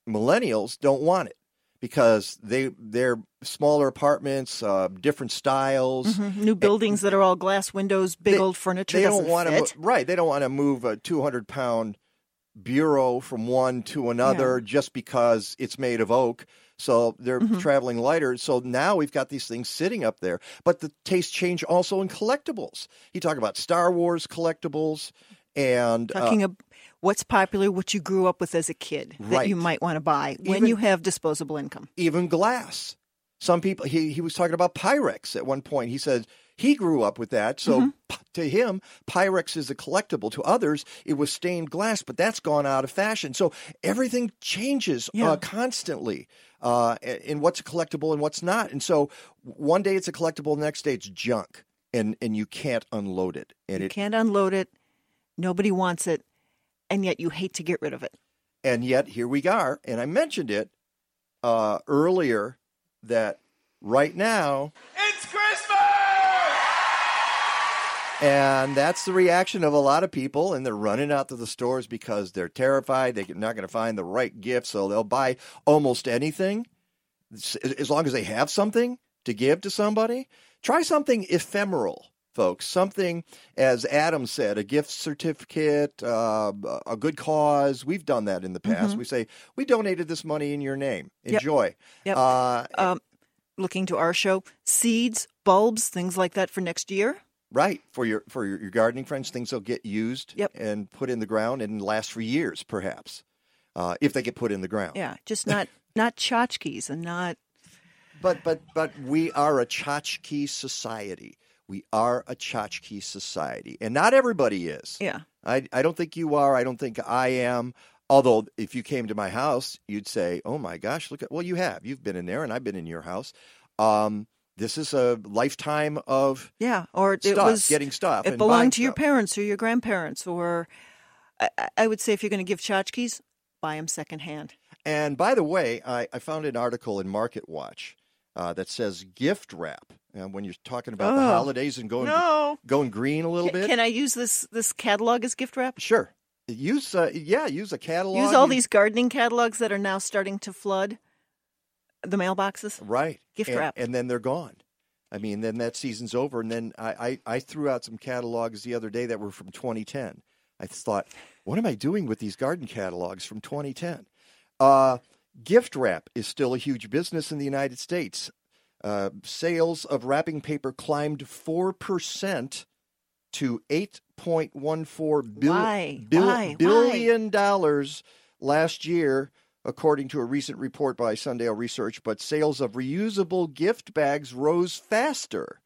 [SPEAKER 6] millennials don't want it because they they're smaller apartments, uh, different styles.
[SPEAKER 7] Mhm. New buildings that are all glass windows, big
[SPEAKER 6] They-
[SPEAKER 7] old furniture.
[SPEAKER 6] They don't want to right. They don't want to move a 200 pound bureau from one to another just because it's made of oak. So they're
[SPEAKER 7] Mm-hmm.
[SPEAKER 6] traveling lighter. So now we've got these things sitting up there. But the taste change also in collectibles. You talk about Star Wars collectibles and uh,
[SPEAKER 7] Talking about what's popular, what you grew up with as a kid that you might want to buy when
[SPEAKER 6] Even-
[SPEAKER 7] you have disposable income.
[SPEAKER 6] even glass. Some people he he was talking about Pyrex at one point. He said he grew up with that. So
[SPEAKER 7] Mm-hmm.
[SPEAKER 6] p- to him, Pyrex is a collectible. To others, it was stained glass, but that's gone out of fashion. So everything changes
[SPEAKER 7] Yeah.
[SPEAKER 6] uh, constantly uh, in what's a collectible and what's not. And so one day it's a collectible, the next day it's junk, and and you can't unload it. And
[SPEAKER 7] You
[SPEAKER 6] it
[SPEAKER 7] can't unload it. Nobody wants it, and yet you hate to get rid of it.
[SPEAKER 6] And yet here we are. And I mentioned it uh, earlier that right now
[SPEAKER 2] It's Christmas!
[SPEAKER 6] And that's the reaction of a lot of people, and they're running out to the stores because they're terrified they're not going to find the right gift, so they'll buy almost anything as long as they have something to give to somebody. Try something ephemeral, folks. Something, as Adam said, a gift certificate, uh, a good cause. We've done that in the past.
[SPEAKER 7] Mhm.
[SPEAKER 6] We say, we donated this money in your name.
[SPEAKER 7] Yep.
[SPEAKER 6] Enjoy.
[SPEAKER 7] Yep.
[SPEAKER 6] Uh,
[SPEAKER 7] um, looking to our show, seeds, bulbs, things like that for next year.
[SPEAKER 6] Right for your for your, your gardening friends, things will get used
[SPEAKER 7] Yep.
[SPEAKER 6] and put in the ground and last for years, perhaps, uh, if they get put in the ground.
[SPEAKER 7] Yeah, just not not tchotchkes and not.
[SPEAKER 6] But but but we are a tchotchke society. We are a tchotchke society, and not everybody is.
[SPEAKER 7] Yeah.
[SPEAKER 6] I I don't think you are. I don't think I am. Although if you came to my house, you'd say, "Oh my gosh, look at well, you have. You've been in there, and I've been in your house." Um, this is a lifetime of
[SPEAKER 7] Yeah, or it
[SPEAKER 6] stuff,
[SPEAKER 7] was
[SPEAKER 6] getting stuff.
[SPEAKER 7] It belonged to your
[SPEAKER 6] stuff.
[SPEAKER 7] parents or your grandparents, or I, I would say if you're going to give tchotchkes, buy them secondhand.
[SPEAKER 6] And by the way, I, I found an article in Market Watch uh, that says gift wrap. And when you're talking about the
[SPEAKER 7] Oh,
[SPEAKER 6] holidays and going
[SPEAKER 7] no.
[SPEAKER 6] going green a little
[SPEAKER 7] Can,
[SPEAKER 6] bit,
[SPEAKER 7] can I use this this catalog as gift wrap?
[SPEAKER 6] Sure. Use uh, yeah, use a catalog.
[SPEAKER 7] Use all these gardening catalogs that are now starting to flood the mailboxes.
[SPEAKER 6] right
[SPEAKER 7] gift
[SPEAKER 6] and,
[SPEAKER 7] wrap.
[SPEAKER 6] and then they're gone. I mean, then that season's over, and then I, I, I threw out some catalogs the other day that were from 2010. I thought, what am I doing with these garden catalogs from 2010? Uh, gift wrap is still a huge business in the United States. Uh, sales of wrapping paper climbed four percent to 8.14 bil-
[SPEAKER 7] Why?
[SPEAKER 6] bil-
[SPEAKER 7] Why?
[SPEAKER 6] billion dollars last year, according to a recent report by Sundale Research. But sales of reusable gift bags rose faster.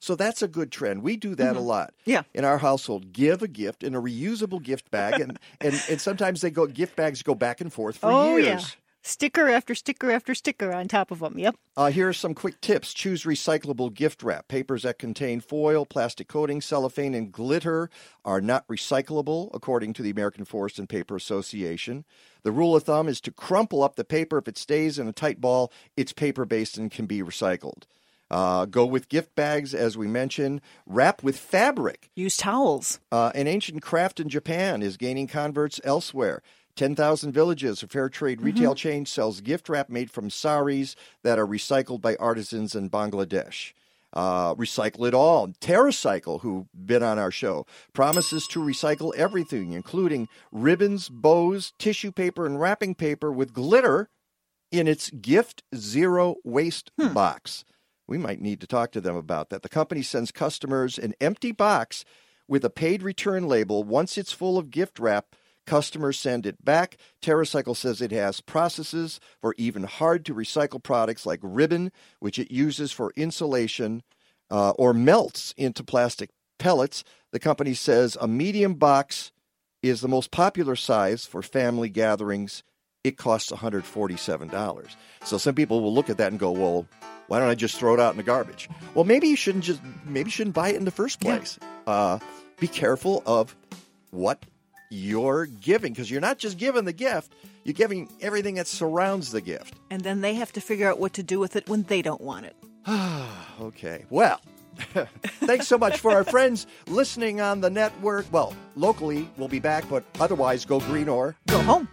[SPEAKER 6] So that's a good trend. We do that a
[SPEAKER 7] Mhm.
[SPEAKER 6] lot.
[SPEAKER 7] Yeah.
[SPEAKER 6] In our household, give a gift in a reusable gift bag, and, and, and sometimes they go gift bags go back and forth for
[SPEAKER 7] oh
[SPEAKER 6] years.
[SPEAKER 7] yeah, sticker after sticker after sticker on top of them. Yep.
[SPEAKER 6] Uh, here are some quick tips. Choose recyclable gift wrap. Papers that contain foil, plastic coating, cellophane, and glitter are not recyclable, according to the American Forest and Paper Association. The rule of thumb is to crumple up the paper. If it stays in a tight ball, it's paper based and can be recycled. Uh, go with gift bags, as we mentioned. Wrap with fabric.
[SPEAKER 7] Use towels.
[SPEAKER 6] Uh, an ancient craft in Japan is gaining converts elsewhere. 10,000 Villages, a fair trade retail chain, sells gift wrap made from saris that are recycled by artisans in Bangladesh. Uh, recycle it all. TerraCycle, who've been on our show, promises to recycle everything, including ribbons, bows, tissue paper, and wrapping paper with glitter in its gift zero waste box. We might need to talk to them about that. The company sends customers an empty box with a paid return label. Once it's full of gift wrap, customers send it back. TerraCycle says it has processes for even hard to recycle products like ribbon, which it uses for insulation uh, or melts into plastic pellets. The company says a medium box is the most popular size for family gatherings. It costs $147. So some people will look at that and go, well, why don't I just throw it out in the garbage? Well, maybe you shouldn't just, maybe you shouldn't buy it in the first place. Uh, be careful of what you're giving because you're not just giving the gift, you're giving everything that surrounds the gift.
[SPEAKER 7] And then they have to figure out what to do with it when they don't want it.
[SPEAKER 6] okay. Well, thanks so much for our friends listening on the network. Well, locally, we'll be back, but otherwise, go green or
[SPEAKER 7] go home.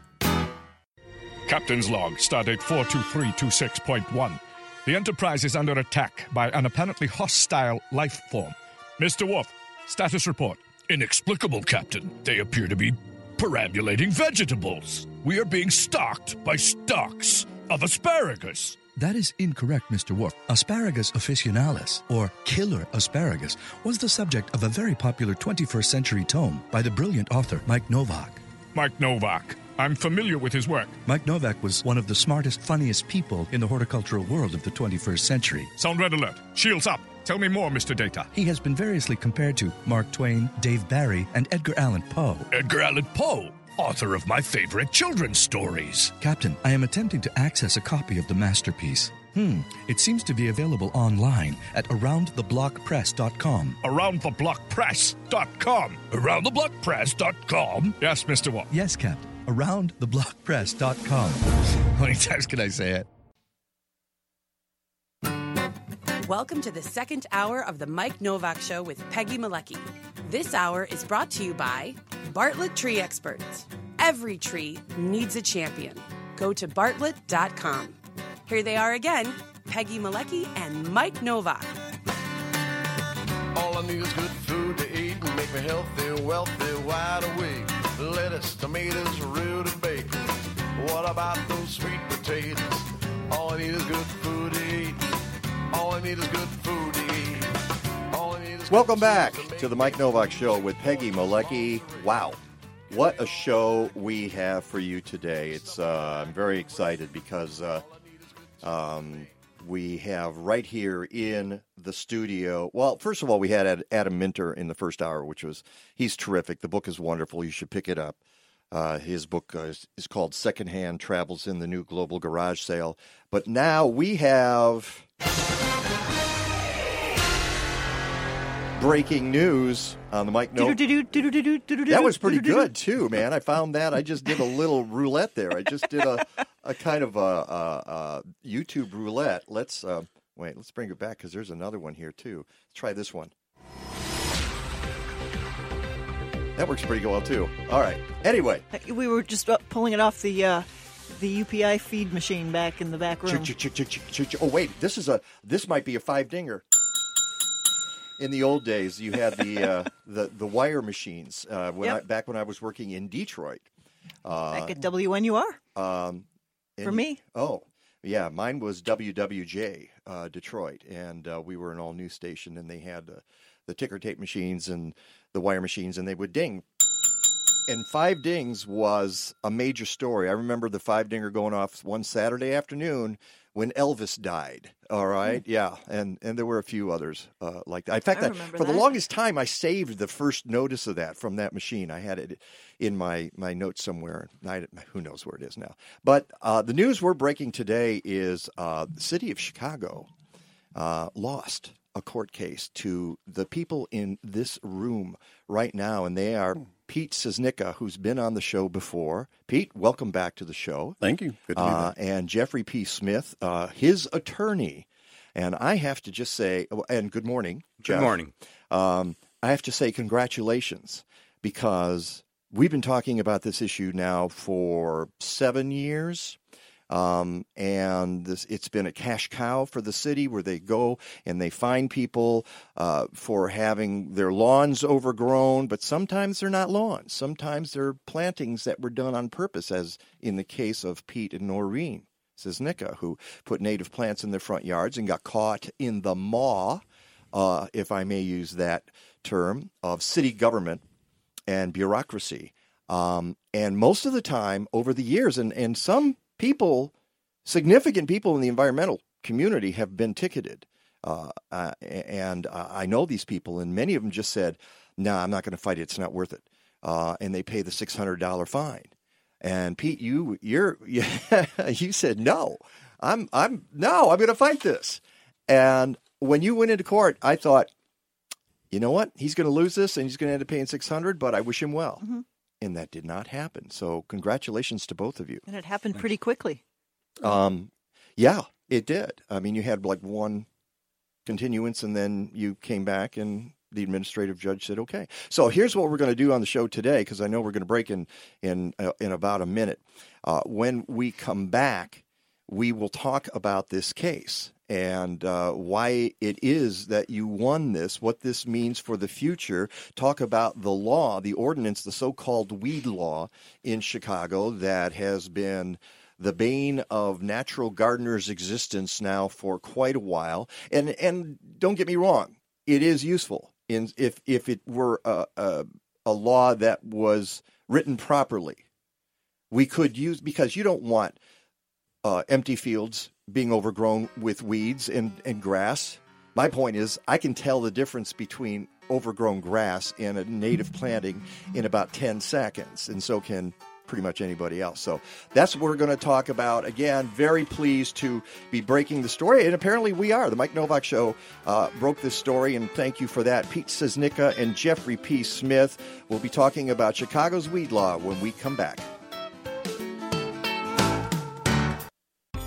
[SPEAKER 15] Captain's log, stardate 42326.1. The Enterprise is under attack by an apparently hostile life form. Mr. Worf, status report.
[SPEAKER 16] Inexplicable, Captain. They appear to be perambulating vegetables. We are being stalked by stalks of asparagus.
[SPEAKER 17] That is incorrect, Mr. Worf. Asparagus officinalis, or killer asparagus, was the subject of a very popular 21st century tome by the brilliant author Mike Novak.
[SPEAKER 15] Mike Novak. I'm familiar with his work.
[SPEAKER 17] Mike Novak was one of the smartest, funniest people in the horticultural world of the 21st century.
[SPEAKER 15] Sound red alert. Shields up. Tell me more, Mr. Data.
[SPEAKER 17] He has been variously compared to Mark Twain, Dave Barry, and Edgar Allan Poe.
[SPEAKER 16] Edgar Allan Poe, author of my favorite children's stories.
[SPEAKER 17] Captain, I am attempting to access a copy of the masterpiece. Hmm, it seems to be available online at aroundtheblockpress.com.
[SPEAKER 16] Aroundtheblockpress.com. Aroundtheblockpress.com?
[SPEAKER 15] Yes, Mr. Worf.
[SPEAKER 17] Yes, Captain. Aroundtheblockpress.com. How many times can I say it?
[SPEAKER 4] Welcome to the second hour of the Mike Novak Show with Peggy Malecki. This hour is brought to you by Bartlett Tree Experts. Every tree needs a champion. Go to bartlett.com. Here they are again, Peggy Malecki and Mike Novak.
[SPEAKER 18] All I need is good food to eat and make me healthy, wealthy, wide awake. Lettuce, tomatoes, root and bacon. What about those sweet potatoes? All I need is good food
[SPEAKER 6] Welcome back to the Mike Novak Show with Peggy Malecki. Wow, what a show we have for you today! It's uh, I'm very excited because uh, um, we have right here in the studio. Well, first of all, we had Adam Minter in the first hour, which was he's terrific. The book is wonderful. You should pick it up. Uh, his book uh, is, is called Secondhand Travels in the New Global Garage Sale. But now we have breaking news on the mic. No. That was pretty good too, man. I found that. I just did a little roulette there. I just did a, a kind of a, a, a YouTube roulette. Let's uh, wait. Let's bring it back because there's another one here too. Let's try this one. That works pretty well too. All right. Anyway,
[SPEAKER 7] We were just pulling it off the uh, the UPI feed machine back in the back room.
[SPEAKER 6] Oh wait, this is a this might be a five dinger. In the old days, you had the uh, the the wire machines. Uh, when
[SPEAKER 7] Yep.
[SPEAKER 6] I, back when I was working in Detroit. Uh,
[SPEAKER 7] Back at WNUR.
[SPEAKER 6] Um,
[SPEAKER 7] For me.
[SPEAKER 6] Oh, yeah. Mine was WWJ uh, Detroit, and uh, we were an all news station, and they had uh, the ticker tape machines and the wire machines, and they would ding. And five dings was a major story. I remember the five dinger going off one Saturday afternoon when Elvis died. All right, yeah, and and there were a few others uh, like that. In fact,
[SPEAKER 7] I
[SPEAKER 6] for the longest time, I saved the first notice of that from that machine. I had it in my my notes somewhere. I, who knows where it is now? But uh, the news we're breaking today is uh, the city of Chicago uh, lost a court case to the people in this room right now, and they are Pete Czosnyka, who's been on the show before. Pete, welcome back to the show.
[SPEAKER 19] Thank you. Good to be
[SPEAKER 6] uh,
[SPEAKER 19] back.
[SPEAKER 6] And Jeffrey P. Smith, uh, his attorney. And I have to just say, oh, and good morning.
[SPEAKER 19] Good morning.
[SPEAKER 6] Um, I have to say congratulations because we've been talking about this issue now for seven years. Um, and this, it's been a cash cow for the city where they go and they find people uh, for having their lawns overgrown, but sometimes they're not lawns. Sometimes they're plantings that were done on purpose, as in the case of Pete and Noreen Czosnyka, who put native plants in their front yards and got caught in the maw, uh, if I may use that term, of city government and bureaucracy. Um, and most of the time over the years, and, and some people, significant people in the environmental community have been ticketed. Uh, uh, and uh, I know these people, and many of them just said, "No, nah, I'm not going to fight it. It's not worth it." Uh, and they pay the six hundred dollar fine. And Pete, you you're you said no. I'm I'm no. I'm going to fight this. And when you went into court, I thought, you know what? He's going to lose this, and he's going to end up paying six hundred. But I wish him well.
[SPEAKER 7] Mm-hmm.
[SPEAKER 6] And that did not happen. So congratulations to both of you.
[SPEAKER 7] And it happened pretty quickly.
[SPEAKER 6] Um, yeah, it did. I mean, you had like one continuance, and then you came back, and the administrative judge said, "Okay." So here's what we're going to do on the show today, because I know we're going to break in in uh, in about a minute. Uh, when we come back, we will talk about this case and uh, why it is that you won this, what this means for the future. Talk about the law, the ordinance, the so-called weed law in Chicago that has been the bane of natural gardeners' existence now for quite a while. And and don't get me wrong, it is useful. In if if it were a, a, a law that was written properly, we could use because you don't want uh, empty fields being overgrown with weeds and, and grass. My point is, I can tell the difference between overgrown grass and a native planting in about 10 seconds, and so can pretty much anybody else. So that's what we're going to talk about. Again, very pleased to be breaking the story, and apparently we are. The Mike Novak Show uh, broke this story, and thank you for that. Pete Czosnyka and Jeffrey P. Smith will be talking about Chicago's weed law when we come back.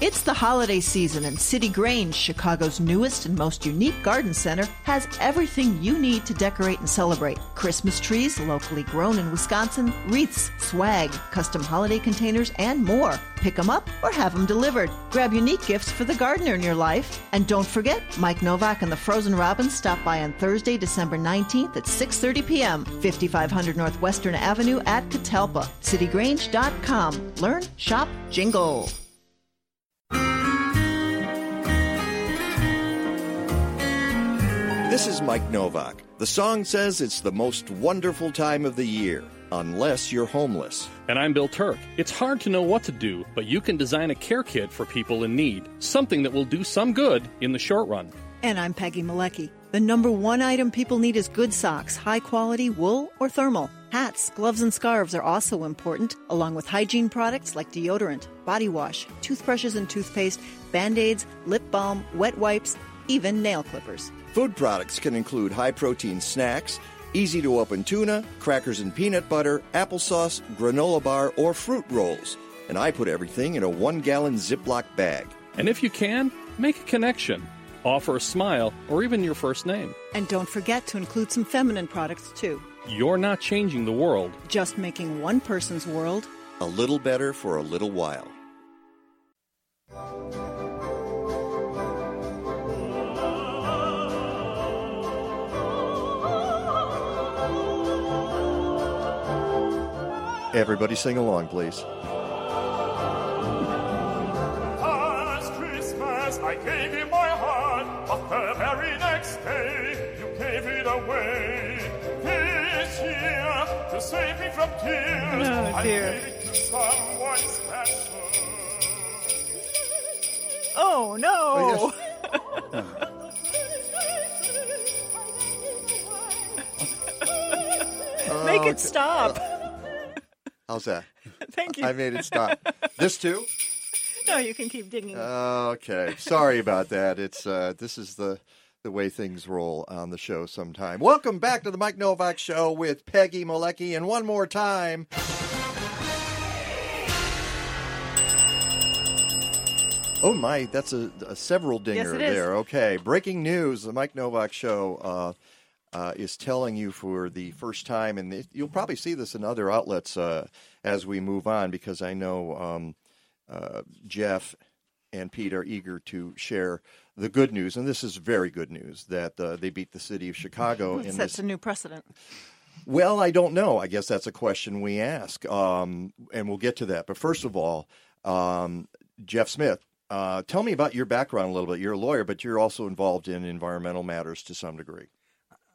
[SPEAKER 7] It's the holiday season, and City Grange, Chicago's newest and most unique garden center, has everything you need to decorate and celebrate. Christmas trees, locally grown in Wisconsin, wreaths, swag, custom holiday containers, and more. Pick them up or have them delivered. Grab unique gifts for the gardener in your life. And don't forget, Mike Novak and the Frozen Robins stop by on Thursday, December 19th at 6.30 p.m., 5500 Northwestern Avenue at Catalpa. CityGrange.com. Learn, shop, jingle.
[SPEAKER 6] This is Mike Novak. The song says it's the most wonderful time of the year, unless you're homeless.
[SPEAKER 19] And I'm Bill Turk. It's hard to know what to do, but you can design a care kit for people in need, something that will do some good in the short run.
[SPEAKER 7] And I'm Peggy Malecki. The number one item people need is good socks, high quality wool or thermal. Hats, gloves, and scarves are also important, along with hygiene products like deodorant, body wash, toothbrushes and toothpaste, band aids, lip balm, wet wipes, even nail clippers.
[SPEAKER 6] Food products can include high protein snacks, easy to open tuna, crackers and peanut butter, applesauce, granola bar, or fruit rolls. And I put everything in a one gallon Ziploc bag.
[SPEAKER 19] And if you can, make a connection. Offer a smile or even your first name.
[SPEAKER 7] And don't forget to include some feminine products too.
[SPEAKER 19] You're not changing the world.
[SPEAKER 7] Just making one person's world
[SPEAKER 6] a little better for a little while. Everybody sing along, please.
[SPEAKER 2] Last Christmas I gave you my heart, but the very next day you gave it away. This year, to save me from tears,
[SPEAKER 8] Oh,
[SPEAKER 2] I
[SPEAKER 8] dear.
[SPEAKER 2] gave it to someone special.
[SPEAKER 8] Oh no! Oh,
[SPEAKER 6] Make
[SPEAKER 8] it oh, stop.
[SPEAKER 6] Uh, How's that?
[SPEAKER 8] Thank you.
[SPEAKER 6] I made it stop. this too?
[SPEAKER 8] no, you can keep digging.
[SPEAKER 6] Okay. Sorry about that. It's uh this is the the way things roll on the show sometime. Welcome back to the Mike Novak show with Peggy Malecki and one more time. Oh my, that's a, a several dinger
[SPEAKER 8] is.
[SPEAKER 6] there. Okay, breaking news: the Mike Novak show uh, uh, is telling you for the first time, and it, you'll probably see this in other outlets uh, as we move on, because I know um, uh, Jeff and Pete are eager to share the good news, and this is very good news that uh, they beat the city of Chicago in
[SPEAKER 8] Sets
[SPEAKER 6] this
[SPEAKER 8] a new precedent.
[SPEAKER 6] well, I don't know. I guess that's a question we ask, um, and we'll get to that. But first of all, um, Jeff Smith, uh, tell me about your background a little bit. You're a lawyer, but you're also involved in environmental matters to some degree.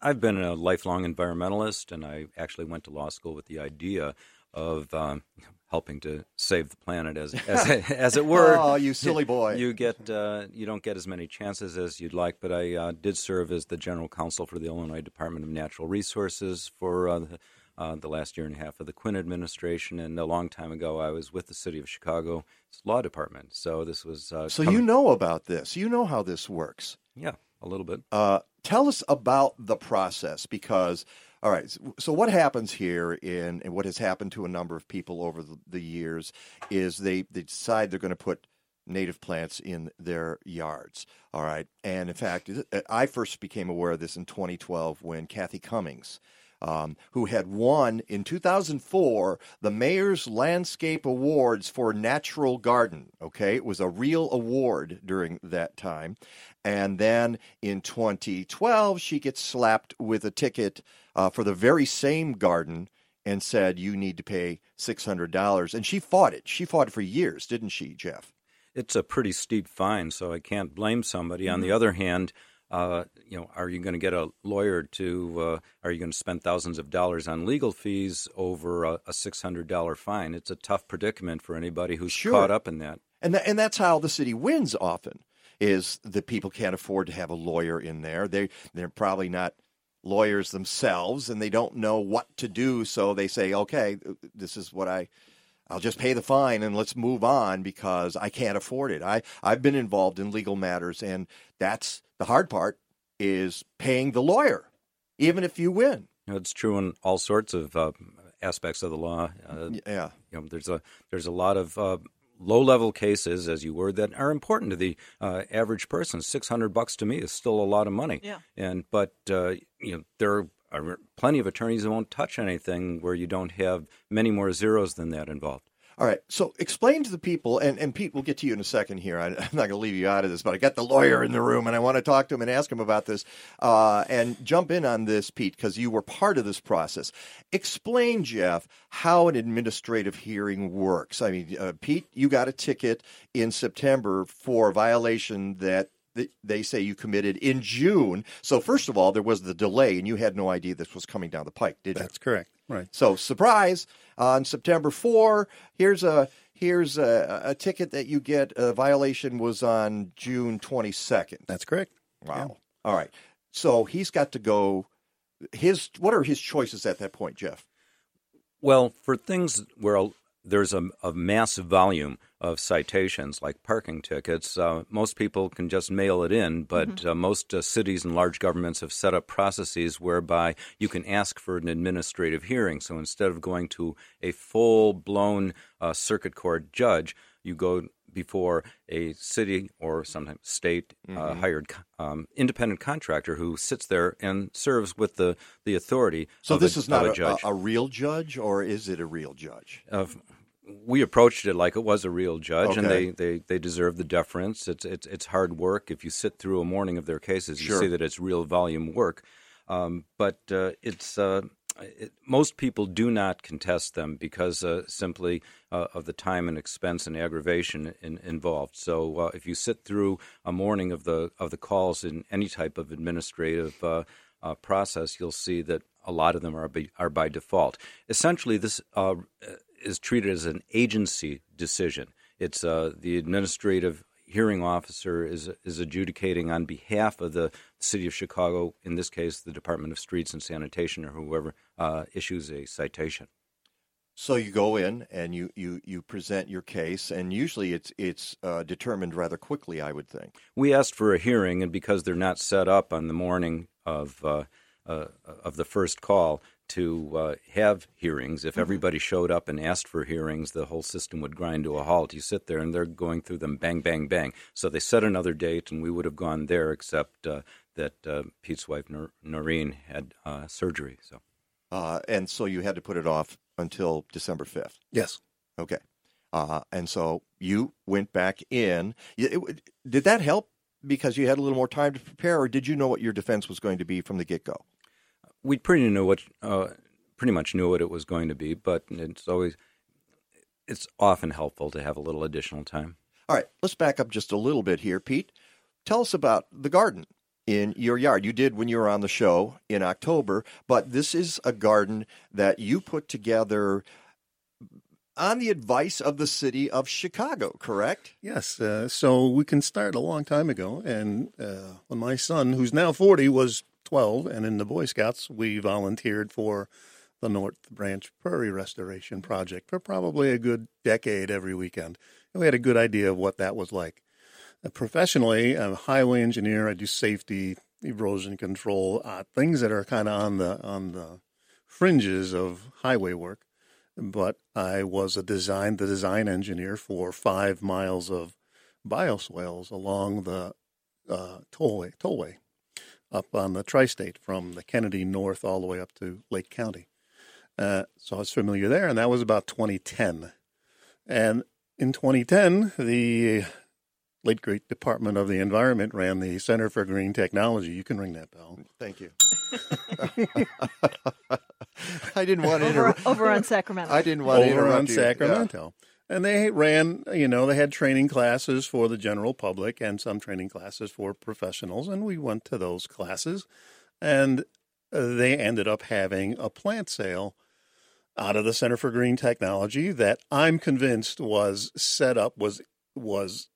[SPEAKER 20] I've been a lifelong environmentalist, and I actually went to law school with the idea of um, helping to save the planet, as as, as it were.
[SPEAKER 6] Oh, you silly boy!
[SPEAKER 20] You get uh, you don't get as many chances as you'd like, but I uh, did serve as the general counsel for the Illinois Department of Natural Resources for uh, the, uh, the last year and a half of the Quinn administration, and a long time ago I was with the City of Chicago Law Department. So this was uh,
[SPEAKER 6] So
[SPEAKER 20] coming-
[SPEAKER 6] you know about this. You know how this works.
[SPEAKER 20] yeah, a little bit.
[SPEAKER 6] Uh, tell us about the process because, all right, so- what happens here in, and what has happened to a number of people over the, the years is they, they decide they're going to put native plants in their yards. All right. And in fact, I first became aware of this in 2012 when Kathy Cummings. Um, who had won in 2004 the Mayor's Landscape Awards for Natural Garden. Okay, it was a real award during that time. And then in 2012, she gets slapped with a ticket uh, for the very same garden and said, You need to pay $600. And she fought it. She fought it for years, didn't she, Jeff?
[SPEAKER 20] it's a pretty steep fine, so I can't blame somebody. On the
[SPEAKER 6] Mhm.
[SPEAKER 20] other hand, uh, you know, are you going to get a lawyer to? Uh, are you going to spend thousands of dollars on legal fees over a, a six hundred dollar fine? It's a tough predicament for anybody who's
[SPEAKER 6] Sure.
[SPEAKER 20] caught up in that.
[SPEAKER 6] And tha- and that's how the city wins often is the people can't afford to have a lawyer in there. They they're probably not lawyers themselves and they don't know what to do so they say okay this is what I I'll just pay the fine and let's move on because I can't afford it. I I've been involved in legal matters and that's the hard part is paying the lawyer even if you win.
[SPEAKER 20] You know, it's true in all sorts of uh, aspects of the law. Uh,
[SPEAKER 6] yeah,
[SPEAKER 20] you know, there's a there's a lot of uh, low level cases, as you were, that are important to the uh, average person. Six hundred bucks to me is still a lot of money.
[SPEAKER 7] Yeah.
[SPEAKER 20] And but uh, you know there are plenty of attorneys that won't touch anything where you don't have many more zeros than that involved.
[SPEAKER 6] All right. So explain to the people, and, and Pete, we'll get to you in a second here. I, am not going to leave you out of this, but I got the lawyer in the room, and I want to talk to him and ask him about this. Uh, and jump in on this, Pete, because you were part of this process. Explain, Jeff, how an administrative hearing works. I mean, uh, Pete, you got a ticket in September for a violation that they say you committed in June. So, first of all, there was the delay, and you had no idea this was coming down the pike, did you?
[SPEAKER 21] That's correct. Right.
[SPEAKER 6] So, surprise! On September four, here's a here's a, a ticket that you get. A violation was on June twenty second.
[SPEAKER 21] That's correct.
[SPEAKER 6] Wow. All right. So he's got to go. His what are his choices at that point, Jeff?
[SPEAKER 20] Well, for things where a- there's a, a massive volume of citations, like parking tickets, uh, most people can just mail it in, but uh, most uh, cities and large governments have set up processes whereby you can ask for an administrative hearing. So instead of going to a full blown uh, circuit court judge, you go before a city or sometimes state uh,
[SPEAKER 6] Mhm.
[SPEAKER 20] hired um, independent contractor who sits there and serves with the, the authority.
[SPEAKER 6] So
[SPEAKER 20] of
[SPEAKER 6] this
[SPEAKER 20] a,
[SPEAKER 6] is not a,
[SPEAKER 20] a judge.
[SPEAKER 6] a, real judge, or is it a real judge?
[SPEAKER 20] Uh, we approached it like it was a real judge, and they, they, they deserve the deference. It's, it's it's hard work. If you sit through a morning of their cases, you see that it's real volume work. Um, but uh, it's uh, it, most people do not contest them because uh, simply uh, of the time and expense and aggravation in, involved. So uh, if you sit through a morning of the of the calls in any type of administrative uh, uh, process, you'll see that a lot of them are by, are by default. Essentially, this uh, is treated as an agency decision. It's the administrative hearing officer is is adjudicating on behalf of the city of Chicago, in this case, the Department of Streets and Sanitation, or whoever uh, issues a citation.
[SPEAKER 6] So you go in and you, you, you present your case, and usually it's it's uh, determined rather quickly, I would think.
[SPEAKER 20] We asked for a hearing, and because they're not set up on the morning of uh, uh, of the first call to uh, have hearings, if
[SPEAKER 6] Mhm.
[SPEAKER 20] everybody showed up and asked for hearings, the whole system would grind to a halt. You sit there, and they're going through them bang, bang, bang. So they set another date, and we would have gone there, except uh, that uh, Pete's wife Noreen had uh, surgery. So.
[SPEAKER 6] Uh, and so you had to put it off until December 5th.
[SPEAKER 21] Yes.
[SPEAKER 6] Okay. Uh, and so you went back in. Y- it- did that help because you had a little more time to prepare, or did you know what your defense was going to be from the get go?
[SPEAKER 20] we pretty knew what uh, pretty much knew what it was going to be, but it's always it's often helpful to have a little additional time.
[SPEAKER 6] All right, let's back up just a little bit here, Pete. Tell us about the garden in your yard. You did when you were on the show in October, but this is a garden that you put together on the advice of the city of Chicago, correct?
[SPEAKER 21] Yes. Uh, so we can start a long time ago. And uh, when my son, who's now 40, was 12, and in the Boy Scouts, we volunteered for the North Branch Prairie Restoration Project for probably a good decade every weekend. And we had a good idea of what that was like. Uh, professionally, I'm a highway engineer. I do safety, erosion control, uh, things that are kind of on the on the fringes of highway work but I was a design the design engineer for five miles of bioswales along the uh, tollway tollway up on the tri-state from the Kennedy north all the way up to Lake County. Uh, so I was familiar there, and that was about 2010. And in 2010, the late great Department of the Environment ran the Center for Green Technology. You can ring that bell.
[SPEAKER 6] Thank you. I didn't want to
[SPEAKER 7] Over,
[SPEAKER 6] interrupt.
[SPEAKER 7] over on Sacramento.
[SPEAKER 6] I didn't want to
[SPEAKER 21] over
[SPEAKER 6] interrupt
[SPEAKER 21] on
[SPEAKER 6] you.
[SPEAKER 21] Sacramento. And they ran, you know, they had training classes for the general public and some training classes for professionals. And we went to those classes. And uh, they ended up having a plant sale out of the Center for Green Technology that I'm convinced was set up, was, was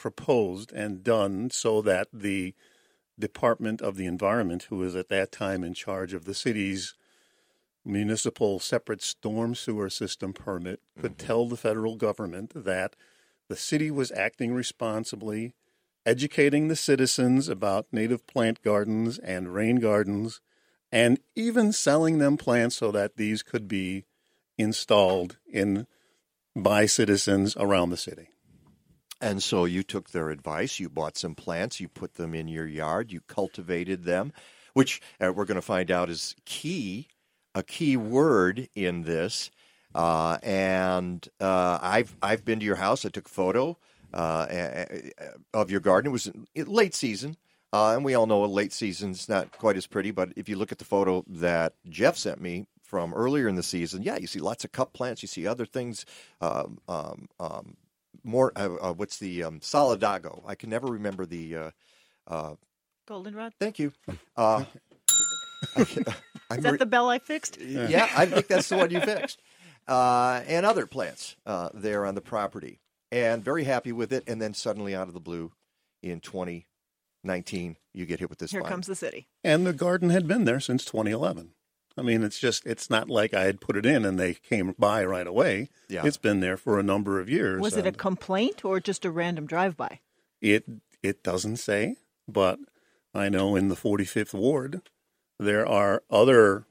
[SPEAKER 21] proposed and done so that the Department of the Environment, who was at that time in charge of the city's municipal separate storm sewer system permit, could mm-hmm. tell the federal government that the city was acting responsibly, educating the citizens about native plant gardens and rain gardens, and even selling them plants so that these could be installed in by citizens around the city.
[SPEAKER 6] And so you took their advice, you bought some plants, you put them in your yard, you cultivated them, which uh, we're going to find out is key, a key word in this. Uh, and uh, I've I've been to your house. I took a photo uh, a- a- of your garden. It was late season, uh, and we all know a late season's not quite as pretty. But if you look at the photo that Jeff sent me from earlier in the season, yeah, you see lots of cup plants. You see other things. Um, um, um, more, uh, uh, what's the um, solidago? I can never remember the. Uh, uh,
[SPEAKER 8] Goldenrod.
[SPEAKER 6] thank you. Uh,
[SPEAKER 8] Is that the bell I fixed?
[SPEAKER 6] yeah, I think that's the one you fixed. Uh, and other plants uh, there on the property. And very happy with it. And then suddenly, out of the blue, in 2019, you get hit with this
[SPEAKER 8] Here
[SPEAKER 6] fine.
[SPEAKER 8] comes the city.
[SPEAKER 21] And the garden had been there since 2011. I mean, it's just, it's not like I had put it in and they came by right away.
[SPEAKER 6] Yeah.
[SPEAKER 21] It's been there for a number of years.
[SPEAKER 8] Was it a complaint or just a random drive-by?
[SPEAKER 21] It, it doesn't say, but I know in the 45th Ward, there are other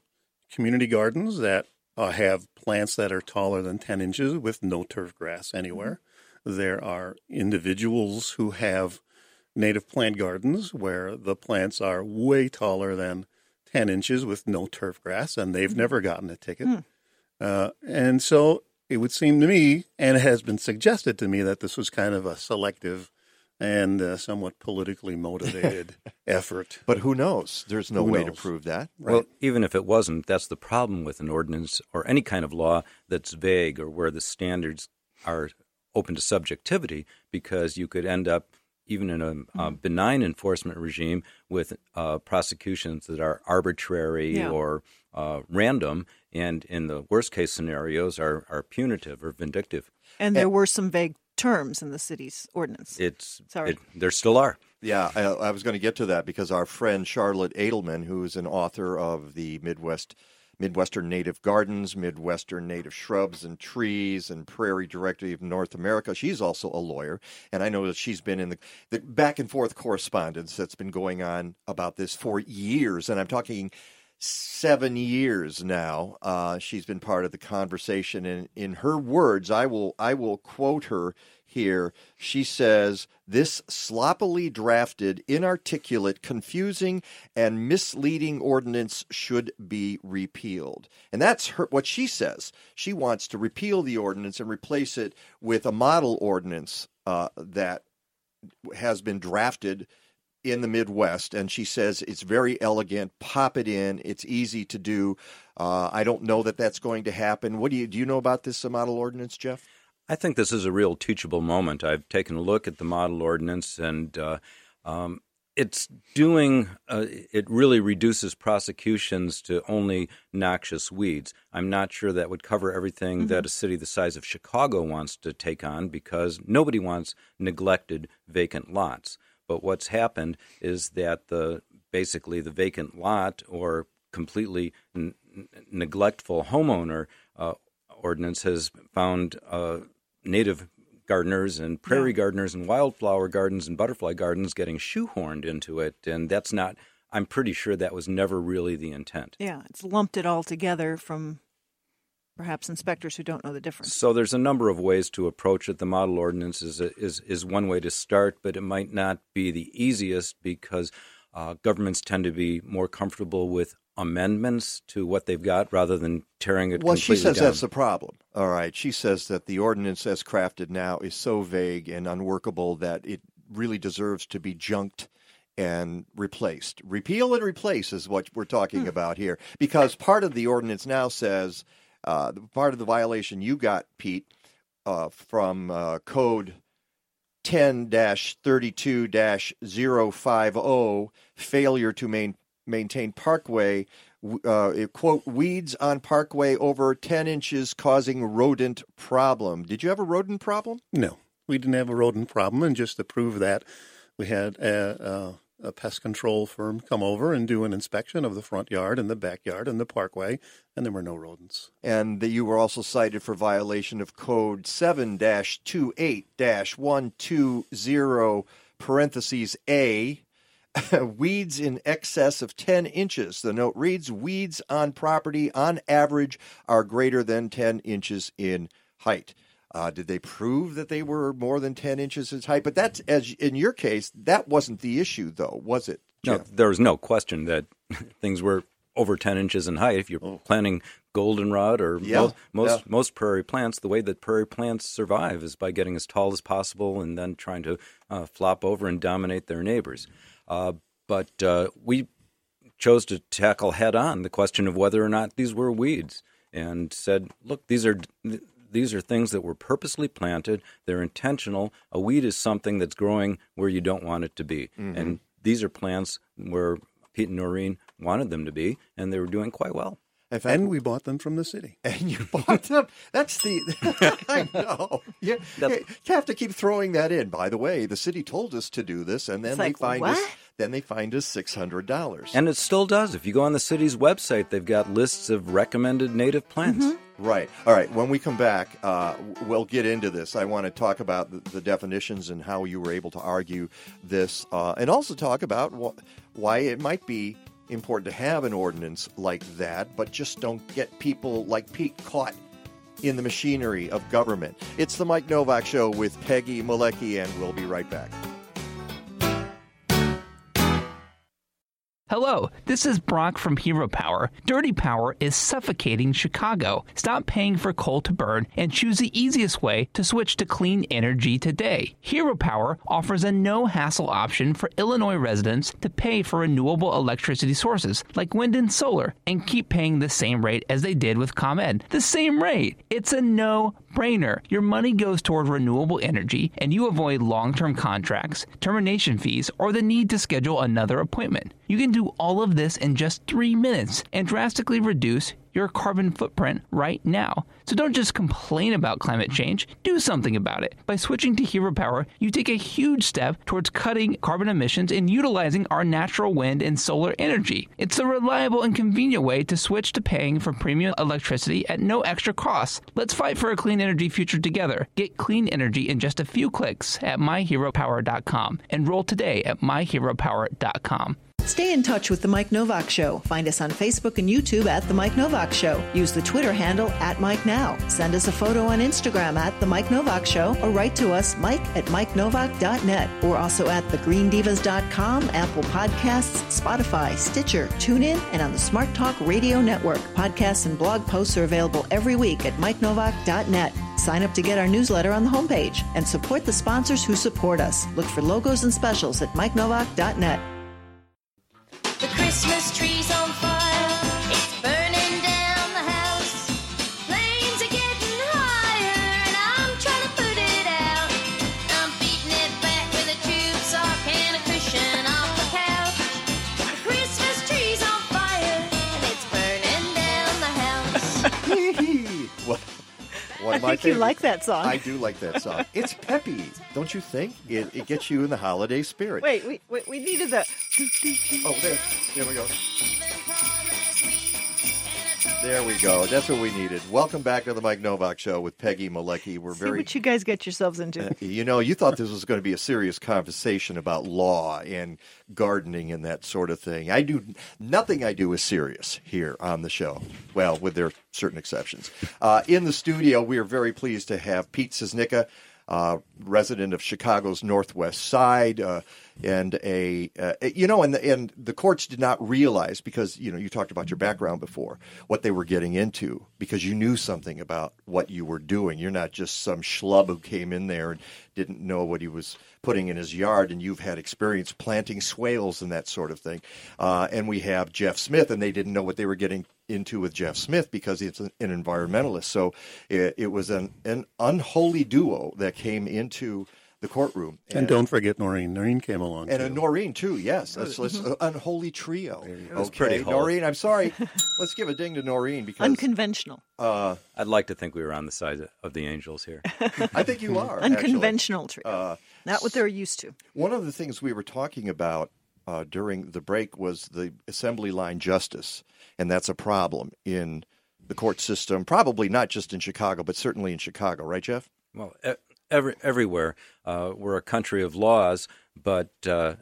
[SPEAKER 21] community gardens that uh, have plants that are taller than 10 inches with no turf grass anywhere. There are individuals who have native plant gardens where the plants are way taller than 10 inches with no turf grass, and they've never gotten a ticket. Uh, and so it would seem to me, and it has been suggested to me, that this was kind of a selective and uh, somewhat politically motivated effort.
[SPEAKER 6] But who knows? There's no
[SPEAKER 21] Who
[SPEAKER 6] way to prove that.
[SPEAKER 20] Well, even if it wasn't, that's the problem with an ordinance or any kind of law that's vague or where the standards are open to subjectivity, because you could end up, even in a uh, benign enforcement regime, with uh, prosecutions that are arbitrary
[SPEAKER 8] Yeah.
[SPEAKER 20] or uh, random, and in the worst case scenarios, are, are punitive or vindictive.
[SPEAKER 8] And there were some vague terms in the city's ordinance.
[SPEAKER 20] It's
[SPEAKER 8] Sorry.
[SPEAKER 20] it, there still are.
[SPEAKER 6] Yeah, I, I was going to get to that because our friend Charlotte Adelman, who is an author of the Midwest Midwestern Native Gardens, Midwestern Native Shrubs and Trees, and Prairie Directory of North America, she's also a lawyer, and I know that she's been in the, the back and forth correspondence that's been going on about this for years, and I'm talking seven years now. Uh, she's been part of the conversation, and in her words, I will I will quote her here. She says, "This sloppily drafted, inarticulate, confusing, and misleading ordinance should be repealed." And that's her what she says. She wants to repeal the ordinance and replace it with a model ordinance uh, that has been drafted in the Midwest, and she says it's very elegant. Pop it in; it's easy to do. Uh, I don't know that that's going to happen. What do you do? You know about this model ordinance, Jeff?
[SPEAKER 20] I think this is a real teachable moment. I've taken a look at the model ordinance, and uh, um, it's doing. Uh, it really reduces prosecutions to only noxious weeds. I'm not sure that would cover everything that a city the size of Chicago wants to take on, because nobody wants neglected vacant lots. But what's happened is that the basically the vacant lot or completely n- neglectful homeowner uh, ordinance has found uh, native gardeners and prairie gardeners and wildflower gardens and butterfly gardens getting shoehorned into it, and that's not. I'm pretty sure that was never really the intent.
[SPEAKER 8] Yeah, it's lumped it all together from perhaps inspectors who don't know the difference.
[SPEAKER 20] So there's a number of ways to approach it. The model ordinance is is is one way to start, but it might not be the easiest because uh, governments tend to be more comfortable with amendments to what they've got rather than tearing it
[SPEAKER 6] Well, she says
[SPEAKER 20] down.
[SPEAKER 6] that's the problem. All right. She says that the ordinance as crafted now is so vague and unworkable that it really deserves to be junked and replaced. Repeal and replace is what we're talking about here. Because part of the ordinance now says, uh, part of the violation you got, Pete, uh, from uh, code 10 32 050, oh, failure to main, maintain parkway uh, it, quote, weeds on parkway over 10 inches causing rodent problem. Did you have a rodent problem?
[SPEAKER 21] No, we didn't have a rodent problem, and just to prove that, we had a, a, a pest control firm come over and do an inspection of the front yard and the backyard and the parkway, and there were no rodents.
[SPEAKER 6] And that you were also cited for violation of code 7 28 120 parentheses A. weeds in excess of 10 inches. The note reads Weeds on property on average are greater than 10 inches in height. Uh, did they prove that they were more than 10 inches in height? But that's, as in your case, that wasn't the issue, though, was it?
[SPEAKER 20] No, there was no question that things were over 10 inches in height. If you're planting goldenrod or
[SPEAKER 6] Oh. Yeah,
[SPEAKER 20] most most,
[SPEAKER 6] yeah.
[SPEAKER 20] most prairie plants, the way that prairie plants survive is by getting as tall as possible and then trying to uh, flop over and dominate their neighbors. Uh, but uh, we chose to tackle head on the question of whether or not these were weeds and said, look, these are these are things that were purposely planted. They're intentional. A weed is something that's growing where you don't want it to be,
[SPEAKER 6] Mhm.
[SPEAKER 20] and these are plants where Pete and Noreen wanted them to be, and they were doing quite well.
[SPEAKER 21] And we bought them from the city.
[SPEAKER 6] And you bought them. That's the. I know. You, you have to keep throwing that in. By the way, the city told us to do this, and then
[SPEAKER 20] It's
[SPEAKER 6] they
[SPEAKER 20] like,
[SPEAKER 6] find us. Then they find us six hundred dollars.
[SPEAKER 20] And it still does. If you go on the city's website, they've got lists of recommended native plants.
[SPEAKER 6] Right. All right. When we come back, uh, we'll get into this. I want to talk about the, the definitions and how you were able to argue this, uh, and also talk about wh- why it might be important to have an ordinance like that, but just don't get people like Pete caught in the machinery of government. It's the Mike Nowak Show with Peggy Malecki, and we'll be right back.
[SPEAKER 10] Hello, this is Brock from Hero Power. Dirty power is suffocating Chicago. Stop paying for coal to burn and choose the easiest way to switch to clean energy today. Hero Power offers a no hassle option for Illinois residents to pay for renewable electricity sources like wind and solar and keep paying the same rate as they did with ComEd. The same rate. It's a no brainer. Your money goes toward renewable energy and you avoid long term contracts, termination fees, or the need to schedule another appointment. You can do all of this in just three minutes and drastically reduce your carbon footprint right now. So don't just complain about climate change, do something about it. By switching to Hero Power, you take a huge step towards cutting carbon emissions and utilizing our natural wind and solar energy. It's a reliable and convenient way to switch to paying for premium electricity at no extra cost. Let's fight for a clean energy future together. Get clean energy in just a few clicks at myheropower.com. Enroll today at myheropower.com.
[SPEAKER 7] Stay in touch with The Mike Nowak Show. Find us on Facebook and YouTube at The Mike Nowak Show. Use the Twitter handle at Mike Now. Send us a photo on Instagram at The Mike Nowak Show or write to us, Mike at MikeNowak.net. We're also at TheGreenDivas.com, Apple Podcasts, Spotify, Stitcher, TuneIn, and on the Smart Talk Radio Network. Podcasts and blog posts are available every week at MikeNowak.net. Sign up to get our newsletter on the homepage and support the sponsors who support us. Look for logos and specials at MikeNowak.net.
[SPEAKER 14] The Christmas
[SPEAKER 8] think you like that song.
[SPEAKER 6] I do like that song. It's peppy, don't you think? It, it gets you in the holiday spirit.
[SPEAKER 8] Wait, we, we, we needed the.
[SPEAKER 6] Oh, there, there we go. There we go. That's what we needed. Welcome back to the Mike Nowak Show with Peggy Malecki. We're
[SPEAKER 8] See
[SPEAKER 6] very
[SPEAKER 8] what you guys get yourselves into.
[SPEAKER 6] Uh, you know, you thought this was going to be a serious conversation about law and gardening and that sort of thing. I do nothing I do is serious here on the show. Well, with their certain exceptions. Uh, in the studio, we are very pleased to have Pete Czosnyka, uh, resident of Chicago's Northwest Side, uh, and a uh, you know, and the, and the courts did not realize because you know you talked about your background before what they were getting into because you knew something about what you were doing. You're not just some schlub who came in there and didn't know what he was putting in his yard, and you've had experience planting swales and that sort of thing. Uh, and we have Jeff Smith, and they didn't know what they were getting into with Jeff Smith because he's an, environmentalist. So it, it was an, an unholy duo that came into the courtroom.
[SPEAKER 21] And don't forget Noreen. Noreen came along.
[SPEAKER 6] And
[SPEAKER 21] too.
[SPEAKER 6] a Noreen too, yes. Let's, let's
[SPEAKER 8] Mm-hmm.
[SPEAKER 6] uh, unholy trio.
[SPEAKER 20] was
[SPEAKER 6] Okay,
[SPEAKER 20] pretty holy.
[SPEAKER 6] Noreen. I'm sorry. let's give a ding to Noreen because
[SPEAKER 8] Unconventional.
[SPEAKER 6] uh,
[SPEAKER 20] I'd like to think we were on the side of the angels here.
[SPEAKER 6] I think you are actually.
[SPEAKER 8] Unconventional trio.
[SPEAKER 6] Uh,
[SPEAKER 8] Not what they're used to.
[SPEAKER 6] One of the things we were talking about uh, during the break was the assembly line justice, and that's a problem in the court system. Probably not just in Chicago, but certainly in Chicago, right, Jeff?
[SPEAKER 20] Well, every, everywhere uh, we're a country of laws, but uh,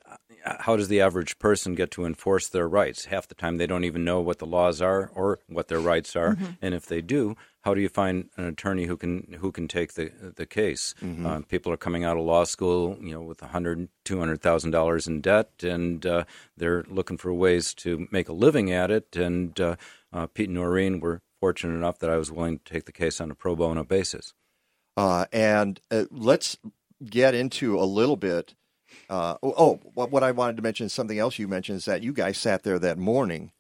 [SPEAKER 20] how does the average person get to enforce their rights? Half the time they don't even know what the laws are or what their rights are,
[SPEAKER 6] Mm-hmm.
[SPEAKER 22] Mhm.
[SPEAKER 20] and if they do, how do you find an attorney who can who can take the the case?
[SPEAKER 6] Mhm.
[SPEAKER 20] Uh, people are coming out of law school, you know, with hundred, two hundred thousand dollars in debt, and uh, they're looking for ways to make a living at it. And uh, uh, Pete and Noreen were fortunate enough that I was willing to take the case on a pro bono basis.
[SPEAKER 6] Uh, and uh, let's get into a little bit. Uh, oh, what, what I wanted to mention is something else you mentioned is that you guys sat there that morning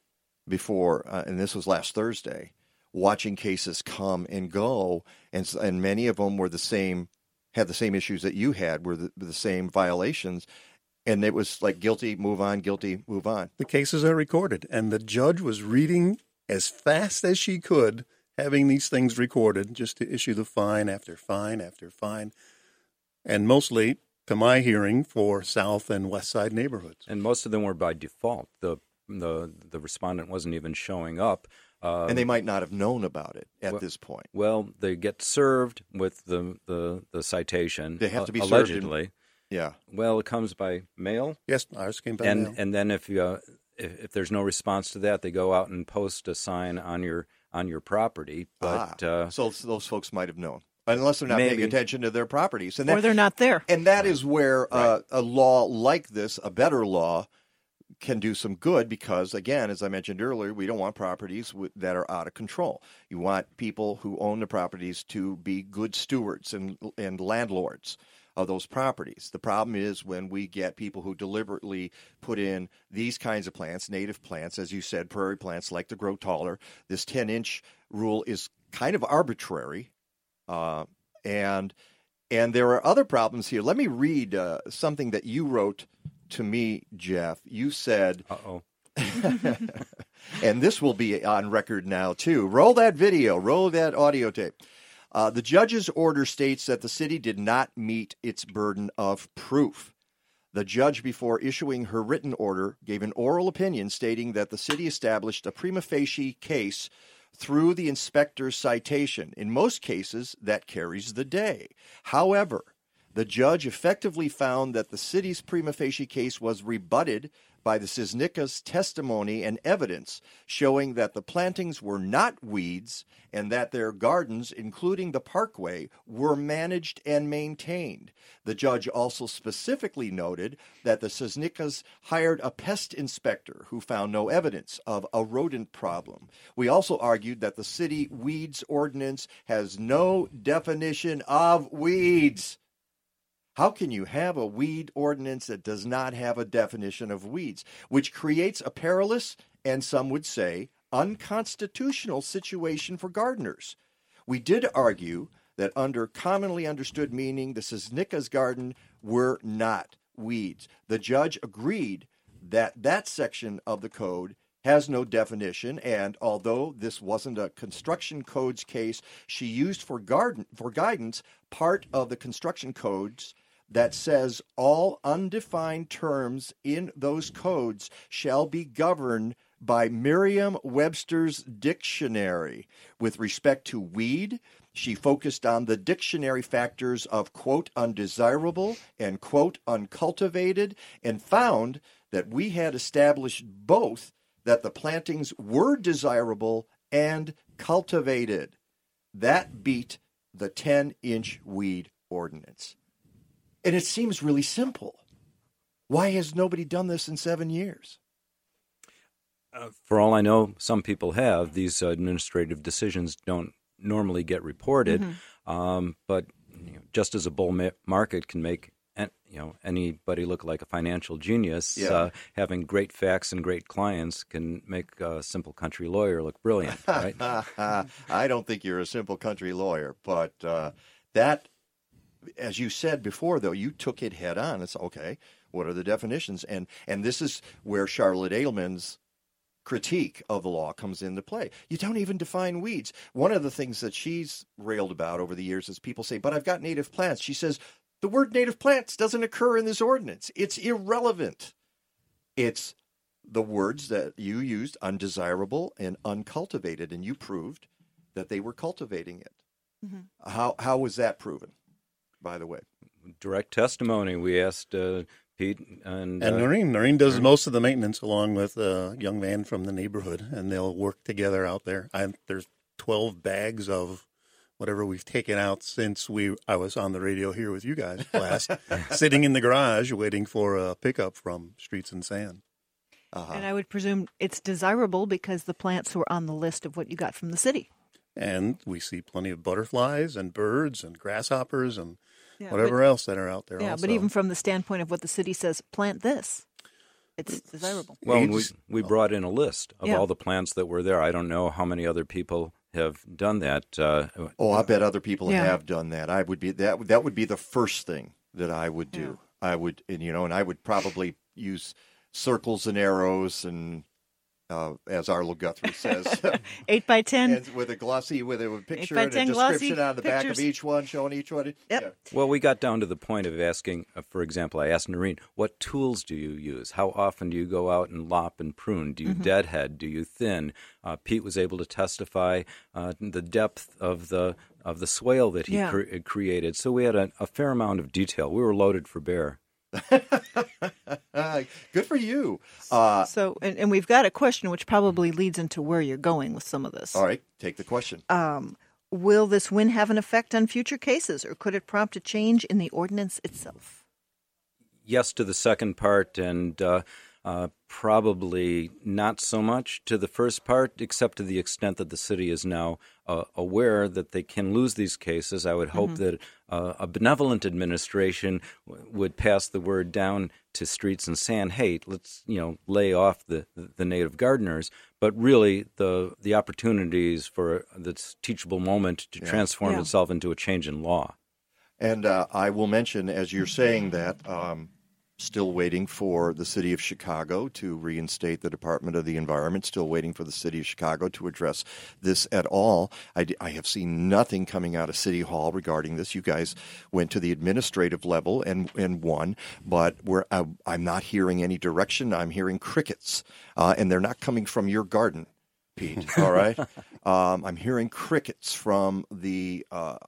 [SPEAKER 6] before, uh, and this was last Thursday, watching cases come and go, and and many of them were the same, had the same issues that you had, were the, the same violations, and it was like guilty, move on, guilty, move on.
[SPEAKER 21] The cases are recorded, and the judge was reading as fast as she could, having these things recorded just to issue the fine after fine after fine, and mostly, to my hearing, for South and West Side neighborhoods.
[SPEAKER 20] And most of them were by default. The the the respondent wasn't even showing up. Uh,
[SPEAKER 6] and they might not have known about it at
[SPEAKER 20] well-
[SPEAKER 6] this point.
[SPEAKER 20] Well, they get served with the the, the citation.
[SPEAKER 6] They have to be
[SPEAKER 20] uh,
[SPEAKER 6] served in-
[SPEAKER 20] allegedly.
[SPEAKER 6] Yeah.
[SPEAKER 20] Well, it comes by mail.
[SPEAKER 21] Yes, ours came by
[SPEAKER 20] and
[SPEAKER 21] mail.
[SPEAKER 20] and then if you uh, if, if there's no response to that, they go out and post a sign on your on your property. But
[SPEAKER 6] Ah,
[SPEAKER 20] uh,
[SPEAKER 6] so those folks might have known, unless they're not paying attention to their properties, and
[SPEAKER 8] Or they're not there.
[SPEAKER 6] And that is where uh, a law like this, a better law, can do some good because, again, as I mentioned earlier, we don't want properties w- that are out of control. You want people who own the properties to be good stewards and and landlords of those properties. The problem is when we get people who deliberately put in these kinds of plants, native plants, as you said, prairie plants like to grow taller. This 10 inch rule is kind of arbitrary. Uh, and and there are other problems here. Let me read uh, something that you wrote to me, Jeff. You said,
[SPEAKER 20] "Uh oh,"
[SPEAKER 6] and this will be on record now too. Roll that video. Roll that audio tape. Uh, the judge's order states that the city did not meet its burden of proof. The judge, before issuing her written order, gave an oral opinion stating that the city established a prima facie case through the inspector's citation. In most cases, that carries the day. However, the judge effectively found that the city's prima facie case was rebutted by the Czosnyka's testimony and evidence showing that the plantings were not weeds and that their gardens, including the parkway, were managed and maintained. The judge also specifically noted that the Czosnykas hired a pest inspector who found no evidence of a rodent problem. We also argued that the city weeds ordinance has no definition of weeds. How can you have a weed ordinance that does not have a definition of weeds, which creates a perilous and some would say unconstitutional situation for gardeners? We did argue that under commonly understood meaning, the Czosnyka's garden were not weeds. The judge agreed that that section of the code has no definition, and although this wasn't a construction codes case, she used for garden for guidance part of the construction codes that says all undefined terms in those codes shall be governed by Merriam Webster's dictionary. With respect to weed, she focused on the dictionary factors of quote undesirable and quote uncultivated and found that we had established both that the plantings were desirable and cultivated. That beat the 10 inch weed ordinance. And it seems really simple. Why has nobody done this in seven years?
[SPEAKER 20] for all I know, some people have. These uh, administrative decisions don't normally get reported,
[SPEAKER 6] Mm-hmm.
[SPEAKER 20] um, but you know, just as a bull ma- market can make an- you know anybody look like a financial genius,
[SPEAKER 6] Yeah.
[SPEAKER 20] uh, having great facts and great clients can make a simple country lawyer look brilliant, right?
[SPEAKER 6] I don't think you're a simple country lawyer, but uh, that, as you said before, though, you took it head on. It's okay. What are the definitions? And and this is where Charlotte Adelman's critique of the law comes into play. You don't even define weeds. One of the things that she's railed about over the years is people say, "But I've got native plants." She says the word native plants doesn't occur in this ordinance. It's irrelevant. It's the words that you used undesirable and uncultivated and you proved that they were cultivating it mm-hmm. how how was that proven by the way
[SPEAKER 20] direct testimony. We asked uh, Pete. And,
[SPEAKER 21] And
[SPEAKER 20] uh,
[SPEAKER 21] Noreen, Noreen does most of the maintenance along with a young man from the neighborhood, and they'll work together out there. I, there's 12 bags of whatever we've taken out since we I was on the radio here with you guys last, sitting in the garage waiting for a pickup from Streets and San.
[SPEAKER 6] Uh-huh.
[SPEAKER 8] And I would presume it's desirable because the plants were on the list of what you got from the city.
[SPEAKER 21] And we see plenty of butterflies and birds and grasshoppers and
[SPEAKER 8] Yeah,
[SPEAKER 21] whatever
[SPEAKER 8] but-
[SPEAKER 21] else that are out there.
[SPEAKER 8] yeah,
[SPEAKER 21] also.
[SPEAKER 8] but even from the standpoint of what the city says, plant this. It's desirable.
[SPEAKER 20] Well, we, we brought in a list of
[SPEAKER 8] Yeah.
[SPEAKER 20] all the plants that were there. I don't know how many other people have done that. Uh,
[SPEAKER 6] Oh, I bet other people
[SPEAKER 20] Yeah.
[SPEAKER 6] have done that. I would be that. That would be the first thing that I would do. I would, and you know, and I would probably use circles and arrows, and uh, as Arlo Guthrie says,
[SPEAKER 8] Eight by ten.
[SPEAKER 6] and with a glossy, with a picture and a description on the back of each one, showing each one.
[SPEAKER 8] Yep.
[SPEAKER 20] Well, we got down to the point of asking, uh, for example, I asked Noreen, what tools do you use? How often do you go out and lop and prune? Do you
[SPEAKER 8] Mm-hmm.
[SPEAKER 22] Mhm.
[SPEAKER 20] deadhead? Do you thin? Uh, Pete was able to testify uh, the depth of the of the swale that he
[SPEAKER 8] Yeah.
[SPEAKER 20] cre- created. So we had a, a fair amount of detail. We were loaded for bear.
[SPEAKER 6] Good for you. Uh,
[SPEAKER 8] so, and, and we've got a question which probably leads into where you're going with some of this.
[SPEAKER 6] all right, take the question.
[SPEAKER 8] Um, will this win have an effect on future cases, or could it prompt a change in the ordinance itself?
[SPEAKER 20] yes to the second part and uh, uh, probably not so much to the first part, except to the extent that the city is now uh, aware that they can lose these cases. I would hope
[SPEAKER 22] Mhm.
[SPEAKER 20] that uh, a benevolent administration w- would pass the word down to streets and san. Hey, let's you know lay off the the native gardeners, but really the the opportunities for this teachable moment to
[SPEAKER 6] Yeah.
[SPEAKER 20] transform
[SPEAKER 6] Yeah.
[SPEAKER 20] itself into a change in law.
[SPEAKER 6] And uh, I will mention, as you're saying that, um, still waiting for the city of Chicago to reinstate the Department of the Environment, still waiting for the city of Chicago to address this at all. I, d- I have seen nothing coming out of City Hall regarding this. You guys went to the administrative level and, and won, but we're, I, I'm not hearing any direction. I'm hearing crickets, uh, and they're not coming from your garden. Pete. All right, um, I'm hearing crickets from the uh,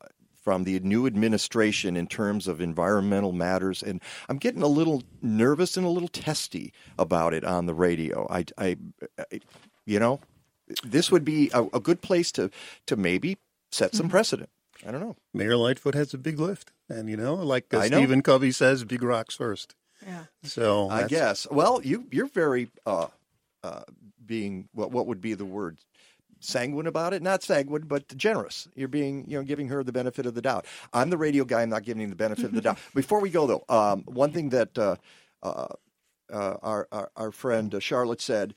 [SPEAKER 6] from the new administration in terms of environmental matters, and I'm getting a little nervous and a little testy about it on the radio. I, I, I you know, this would be a, a good place to to maybe set some precedent. I don't know.
[SPEAKER 21] Mayor Lightfoot has a big lift, and you know, like uh,
[SPEAKER 6] I know.
[SPEAKER 21] Stephen Covey says, "Big rocks first.
[SPEAKER 8] Yeah.
[SPEAKER 21] So
[SPEAKER 6] I guess. Well, you you're very uh, uh, being what what would be the word sanguine about it? Not sanguine, but generous. You're being you know giving her the benefit of the doubt. I'm the radio guy. I'm not giving him the benefit of the doubt. Before we go though, um, one thing that uh, uh, uh, our, our our friend uh, Charlotte said.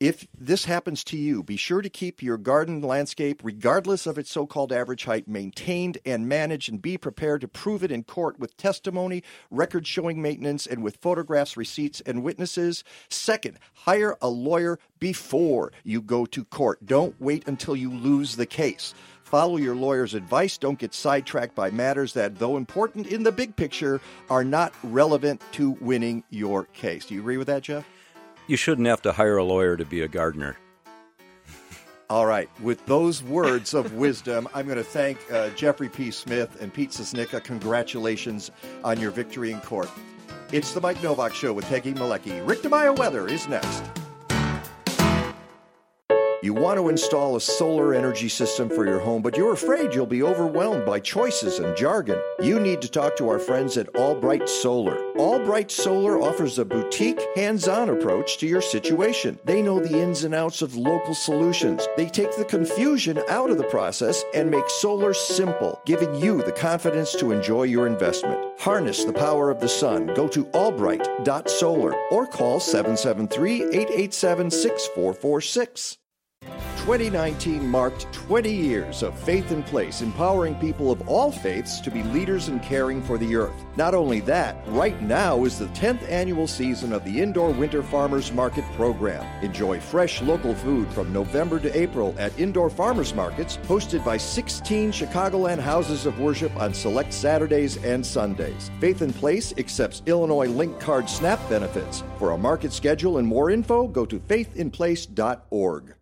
[SPEAKER 6] If this happens to you, be sure to keep your garden landscape, regardless of its so called average height, maintained and managed, and be prepared to prove it in court with testimony, record showing maintenance, and with photographs, receipts, and witnesses. Second, hire a lawyer before you go to court. Don't wait until you lose the case. Follow your lawyer's advice. Don't get sidetracked by matters that, though important in the big picture, are not relevant to winning your case. Do you agree with that, Jeff?
[SPEAKER 20] You shouldn't have to hire a lawyer to be a gardener.
[SPEAKER 6] All right. With those words of wisdom, I'm going to thank uh, Jeffrey P. Smith and Pete Czosnyka. Congratulations on your victory in court. It's the Mike Nowak Show with Peggy Malecki. Rick DeMaio Weather is next. You want to install a solar energy system for your home, but you're afraid you'll be overwhelmed by choices and jargon. You need to talk to our friends at Albright Solar. Albright Solar offers a boutique, hands on approach to your situation. They know the ins and outs of local solutions. They take the confusion out of the process and make solar simple, giving you the confidence to enjoy your investment. Harness the power of the sun. Go to albright.solar or call 773 887 6446. 2019 marked 20 years of Faith in Place, empowering people of all faiths to be leaders in caring for the earth. Not only that, right now is the 10th annual season of the Indoor Winter Farmers Market program. Enjoy fresh local food from November to April at indoor farmers markets hosted by 16 Chicagoland houses of worship on select Saturdays and Sundays. Faith in Place accepts Illinois Link Card SNAP benefits. For a market schedule and more info, go to faithinplace.org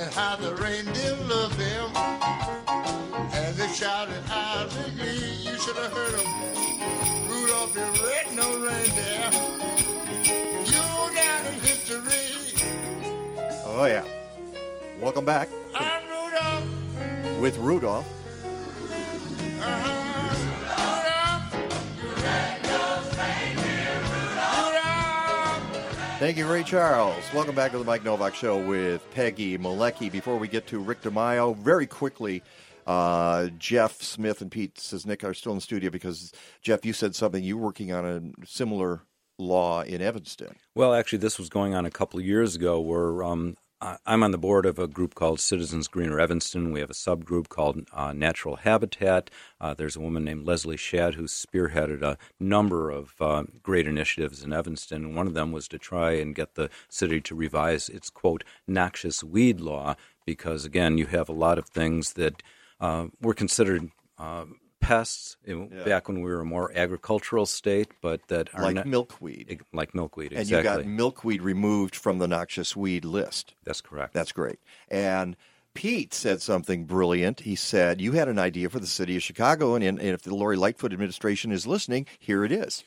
[SPEAKER 22] and how the reindeer loved them. And they shouted out to glee, you should have heard them. Rudolph your red-nosed reindeer, you're down in history.
[SPEAKER 6] Oh, yeah. Welcome back.
[SPEAKER 22] I'm Rudolph.
[SPEAKER 6] With Rudolph. Uh-huh. Thank you, Ray Charles. Welcome back to the Mike Nowak Show with Peggy Malecki. Before we get to Rick DeMaio, very quickly, uh, Jeff Smith and Pete Czosnyka are still in the studio because, Jeff, you said something. You were working on a similar law in Evanston.
[SPEAKER 20] Well, actually, this was going on a couple of years ago where um, I'm on the board of a group called Citizens Greener Evanston. We have a subgroup called uh, Natural Habitat. Uh, there's a woman named Leslie Shad who spearheaded a number of uh, great initiatives in Evanston. One of them was to try and get the city to revise its, quote, noxious weed law because, again, you have a lot of things that uh, were considered. Pests you
[SPEAKER 6] Yeah.
[SPEAKER 20] back when we were a more agricultural state, but that are
[SPEAKER 6] Like
[SPEAKER 20] not,
[SPEAKER 6] milkweed.
[SPEAKER 20] like milkweed.
[SPEAKER 6] And
[SPEAKER 20] exactly.
[SPEAKER 6] you got milkweed removed from the noxious weed list.
[SPEAKER 20] That's correct.
[SPEAKER 6] That's great. And Pete said something brilliant. He said, You had an idea for the city of Chicago, and, and if the Lori Lightfoot administration is listening, here it is.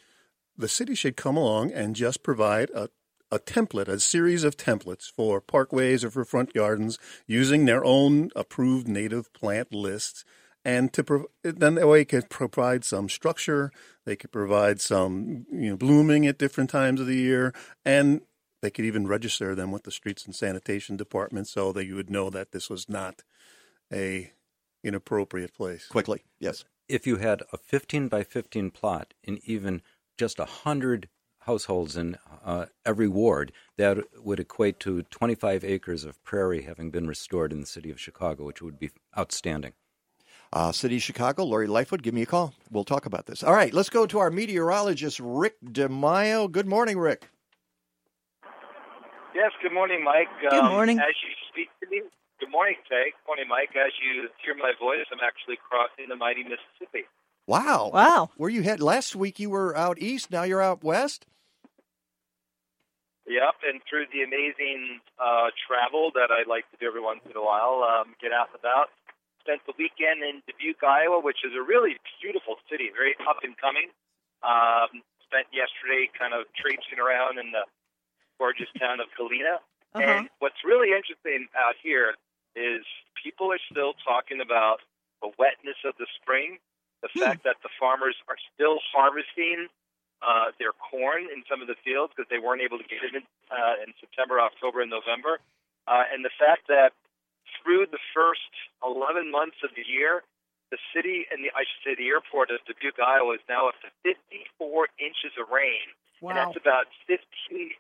[SPEAKER 21] the city should come along and just provide a, a template, a series of templates for parkways or for front gardens using their own approved native plant lists. And to prov- then that way it could provide some structure. They could provide some you know blooming at different times of the year, and they could even register them with the streets and sanitation department so that you would know that this was not a inappropriate place.
[SPEAKER 6] Quickly, yes.
[SPEAKER 20] if you had a 15 by 15 plot in even just a 100 households in uh, every ward, that would equate to 25 acres of prairie having been restored in the city of Chicago, which would be outstanding.
[SPEAKER 6] Uh, City of Chicago, Lori Lightfoot, give me a call. We'll talk about this. All right, let's go to our meteorologist, Rick DeMaio. Good morning, Rick.
[SPEAKER 23] Yes, good morning, Mike.
[SPEAKER 8] Good morning.
[SPEAKER 23] As you speak to me, good morning, Tay. Good morning, Mike. As you hear my voice, I'm actually crossing the mighty Mississippi.
[SPEAKER 6] Wow.
[SPEAKER 8] Wow.
[SPEAKER 6] Where you head? Last week you were out east, now you're out west?
[SPEAKER 23] Yep, and through the amazing uh, travel that I like to do every once in a while, um, get out and about. Spent the weekend in Dubuque, Iowa, which is a really beautiful city, very up and coming. Um, spent yesterday kind of traipsing around in the gorgeous town of Galena. And what's really interesting out here is people are still talking about the wetness of the spring, the fact that the farmers are still harvesting uh, their corn in some of the fields because they weren't able to get it in, uh, in September, October, and November, uh, and the fact that through the first 11 months of the year, the city and the I should say the airport of Dubuque, Iowa, is now up to 54 inches of rain, and that's about 15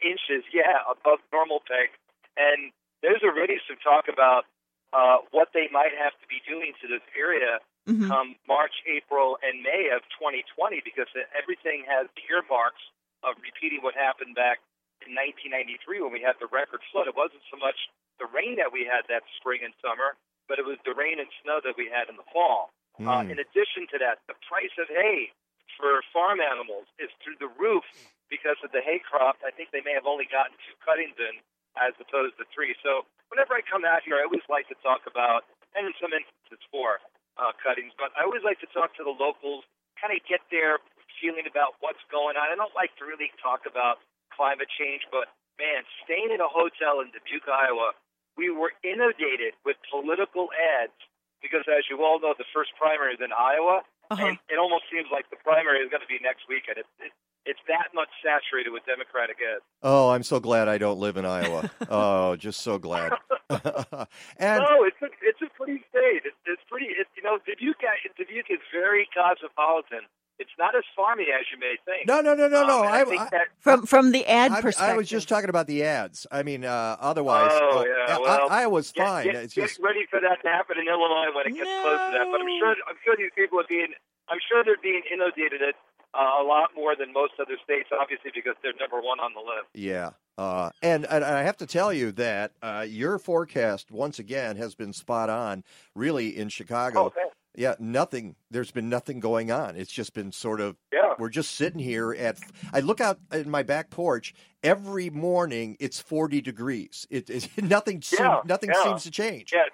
[SPEAKER 23] inches, yeah, above normal peg. And there's already some talk about uh, what they might have to be doing to this area
[SPEAKER 8] Mm-hmm.
[SPEAKER 23] come March, April, and May of 2020 because everything has the earmarks of repeating what happened back in 1993 when we had the record flood. It wasn't so much the rain that we had that spring and summer, but it was the rain and snow that we had in the fall. Uh,
[SPEAKER 24] Mm.
[SPEAKER 23] in addition to that, the price of hay for farm animals is through the roof because of the hay crop. I think they may have only gotten two cuttings in as opposed to three. So whenever I come out here, I always like to talk about, and in some instances four uh, cuttings, but I always like to talk to the locals, kind of get their feeling about what's going on. I don't like to really talk about climate change, but man, staying in a hotel in Dubuque, Iowa, we were inundated with political ads because, as you all know, the first primary is in Iowa, uh-huh. and it almost seems like the primary is going to be next weekend. It, it, it's that much saturated with Democratic ads.
[SPEAKER 6] Oh, I'm so glad I don't live in Iowa. oh, just so glad. and
[SPEAKER 23] no, it's a it's a pretty state. It's, it's pretty. It's, you know, Dubuque Dubuque is very cosmopolitan. It's not as farmy as you may think.
[SPEAKER 6] No, no, no, no, no.
[SPEAKER 23] Um, and I,
[SPEAKER 6] I-
[SPEAKER 23] think
[SPEAKER 6] I-
[SPEAKER 23] that
[SPEAKER 8] From from the ad
[SPEAKER 6] I,
[SPEAKER 8] perspective.
[SPEAKER 6] I was just talking about the ads. I mean, uh, otherwise,
[SPEAKER 23] Oh
[SPEAKER 6] uh,
[SPEAKER 23] yeah,
[SPEAKER 6] I-
[SPEAKER 23] well,
[SPEAKER 6] Iowa's
[SPEAKER 23] get-
[SPEAKER 6] fine.
[SPEAKER 23] Get,
[SPEAKER 6] it's
[SPEAKER 23] get
[SPEAKER 6] just
[SPEAKER 23] ready for that to happen in Illinois when it gets close to that. But I'm sure I'm sure these people are being I'm sure they're being inundated at uh, a lot more than most other states, obviously because they're number one on the list.
[SPEAKER 6] yeah. Uh, and, and I have to tell you that uh, your forecast once again has been spot on. Really in Chicago.
[SPEAKER 23] Oh, thanks.
[SPEAKER 6] Yeah, nothing. There's been nothing going on. It's just been sort of.
[SPEAKER 23] Yeah.
[SPEAKER 6] We're just sitting here at. I look out in my back porch every morning. It's 40 degrees. It, it nothing. Seem,
[SPEAKER 23] Yeah,
[SPEAKER 6] nothing
[SPEAKER 23] yeah.
[SPEAKER 6] seems to change.
[SPEAKER 23] Yeah,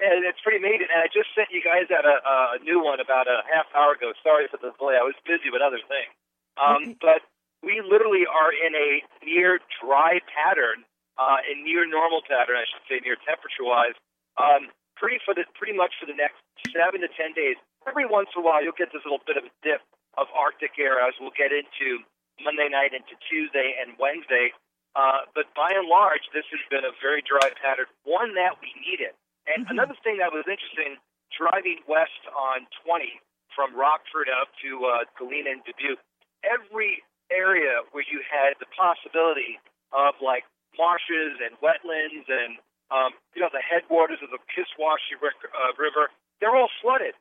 [SPEAKER 23] and it's pretty amazing. And I just sent you guys out a, a new one about a half hour ago. Sorry for the delay. I was busy with other things. Um, but we literally are in a near dry pattern uh, in near normal pattern, I should say, near temperature wise, um, pretty for the pretty much for the next seven to ten days. Every once in a while, you'll get this little bit of a dip of Arctic air as we'll get into Monday night into Tuesday and Wednesday. Uh, but by and large, this has been a very dry pattern, one that we needed. And another thing that was interesting, driving west on 20 from Rockford up to uh, Galena and Dubuque, every area where you had the possibility of like marshes and wetlands and um, you know the headwaters of the Kishwaukee uh, River, they're all flooded.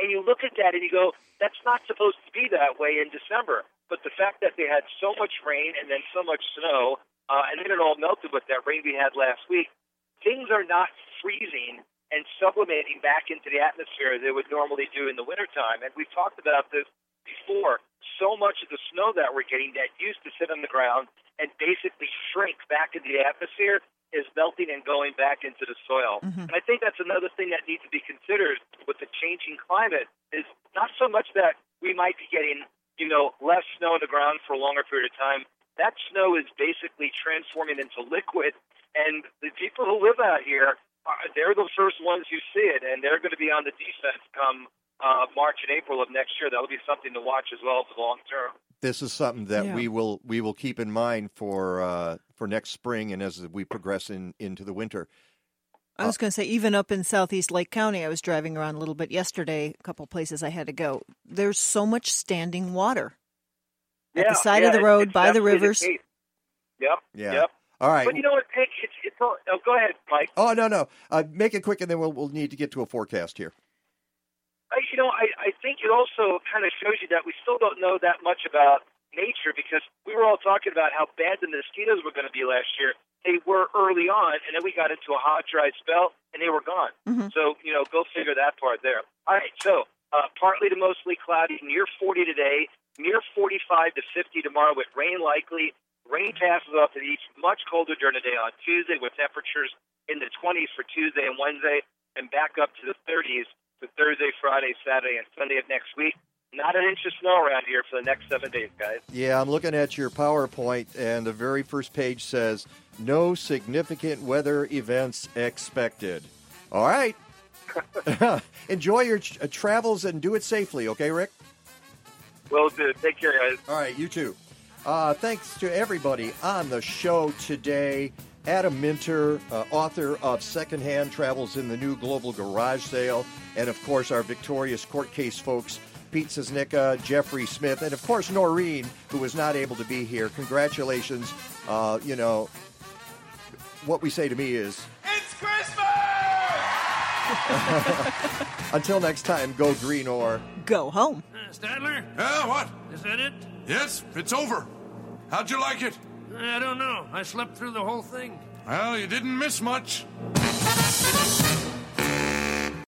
[SPEAKER 23] And you look at that and you go, that's not supposed to be that way in December. But the fact that they had so much rain and then so much snow, uh, and then it all melted with that rain we had last week, things are not freezing and sublimating back into the atmosphere they would normally do in the wintertime. And we've talked about this before. So much of the snow that we're getting that used to sit on the ground and basically shrink back into the atmosphere is melting and going back into the soil. Mm-hmm. And I think that's another thing that needs to be considered with the changing climate is not so much that we might be getting, you know, less snow on the ground for a longer period of time. That snow is basically transforming into liquid, and the people who live out here, are, they're the first ones who see it, and they're going to be on the defense come uh, March and April of next year. That'll be something to watch as well for the long term.
[SPEAKER 6] This is something that
[SPEAKER 23] Yeah.
[SPEAKER 6] we will we will keep in mind for uh, for next spring and as we progress in into the winter.
[SPEAKER 8] I was going to say, even up in southeast Lake County, I was driving around a little bit yesterday, a couple places I had to go. There's so much standing water at
[SPEAKER 23] Yeah,
[SPEAKER 8] the side
[SPEAKER 23] yeah,
[SPEAKER 8] of the road,
[SPEAKER 23] it's
[SPEAKER 8] by the rivers.
[SPEAKER 23] case. Yep.
[SPEAKER 6] Yeah.
[SPEAKER 23] Yep.
[SPEAKER 6] All right.
[SPEAKER 23] But you know what, Pig? It's it's all, oh, go ahead, Mike.
[SPEAKER 6] Oh no no, uh, make it quick, and then we'll we'll need to get to a forecast here.
[SPEAKER 23] Know, I, I think it also kind of shows you that we still don't know that much about nature because we were all talking about how bad the mosquitoes were going to be last year. They were early on, and then we got into a hot, dry spell, and they were gone.
[SPEAKER 8] Mm-hmm.
[SPEAKER 23] So, you know, go figure that part there. All right, so uh, partly to mostly cloudy, near 40 today, near 45 to 50 tomorrow with rain likely. Rain passes off to the east, much colder during the day on Tuesday with temperatures in the 20s for Tuesday and Wednesday, and back up to the 30s for Thursday, Friday, Saturday, and Sunday of next week. Not an inch of snow around here for the next seven days, guys.
[SPEAKER 6] Yeah, I'm looking at your PowerPoint, and the very first page says no significant weather events expected. All right. Enjoy your ch- uh, travels and do it safely, okay, Rick?
[SPEAKER 23] Will do. Take care, guys.
[SPEAKER 6] All right, you too. Uh, thanks to everybody on the show today. Adam Minter, uh, author of Secondhand Travels in the New Global Garage Sale, and of course our victorious court case folks, Pete Czosnyka, Jeffrey Smith, and of course Noreen, who was not able to be here. Congratulations. Uh, you know, what we say to me is
[SPEAKER 14] It's Christmas!
[SPEAKER 6] until next time, go green or
[SPEAKER 8] go home.
[SPEAKER 25] Stadler?
[SPEAKER 24] Yeah, what?
[SPEAKER 25] Is that it?
[SPEAKER 24] Yes, it's over. How'd you like it?
[SPEAKER 25] I don't know. I slept through the whole thing.
[SPEAKER 24] Well, you didn't miss much.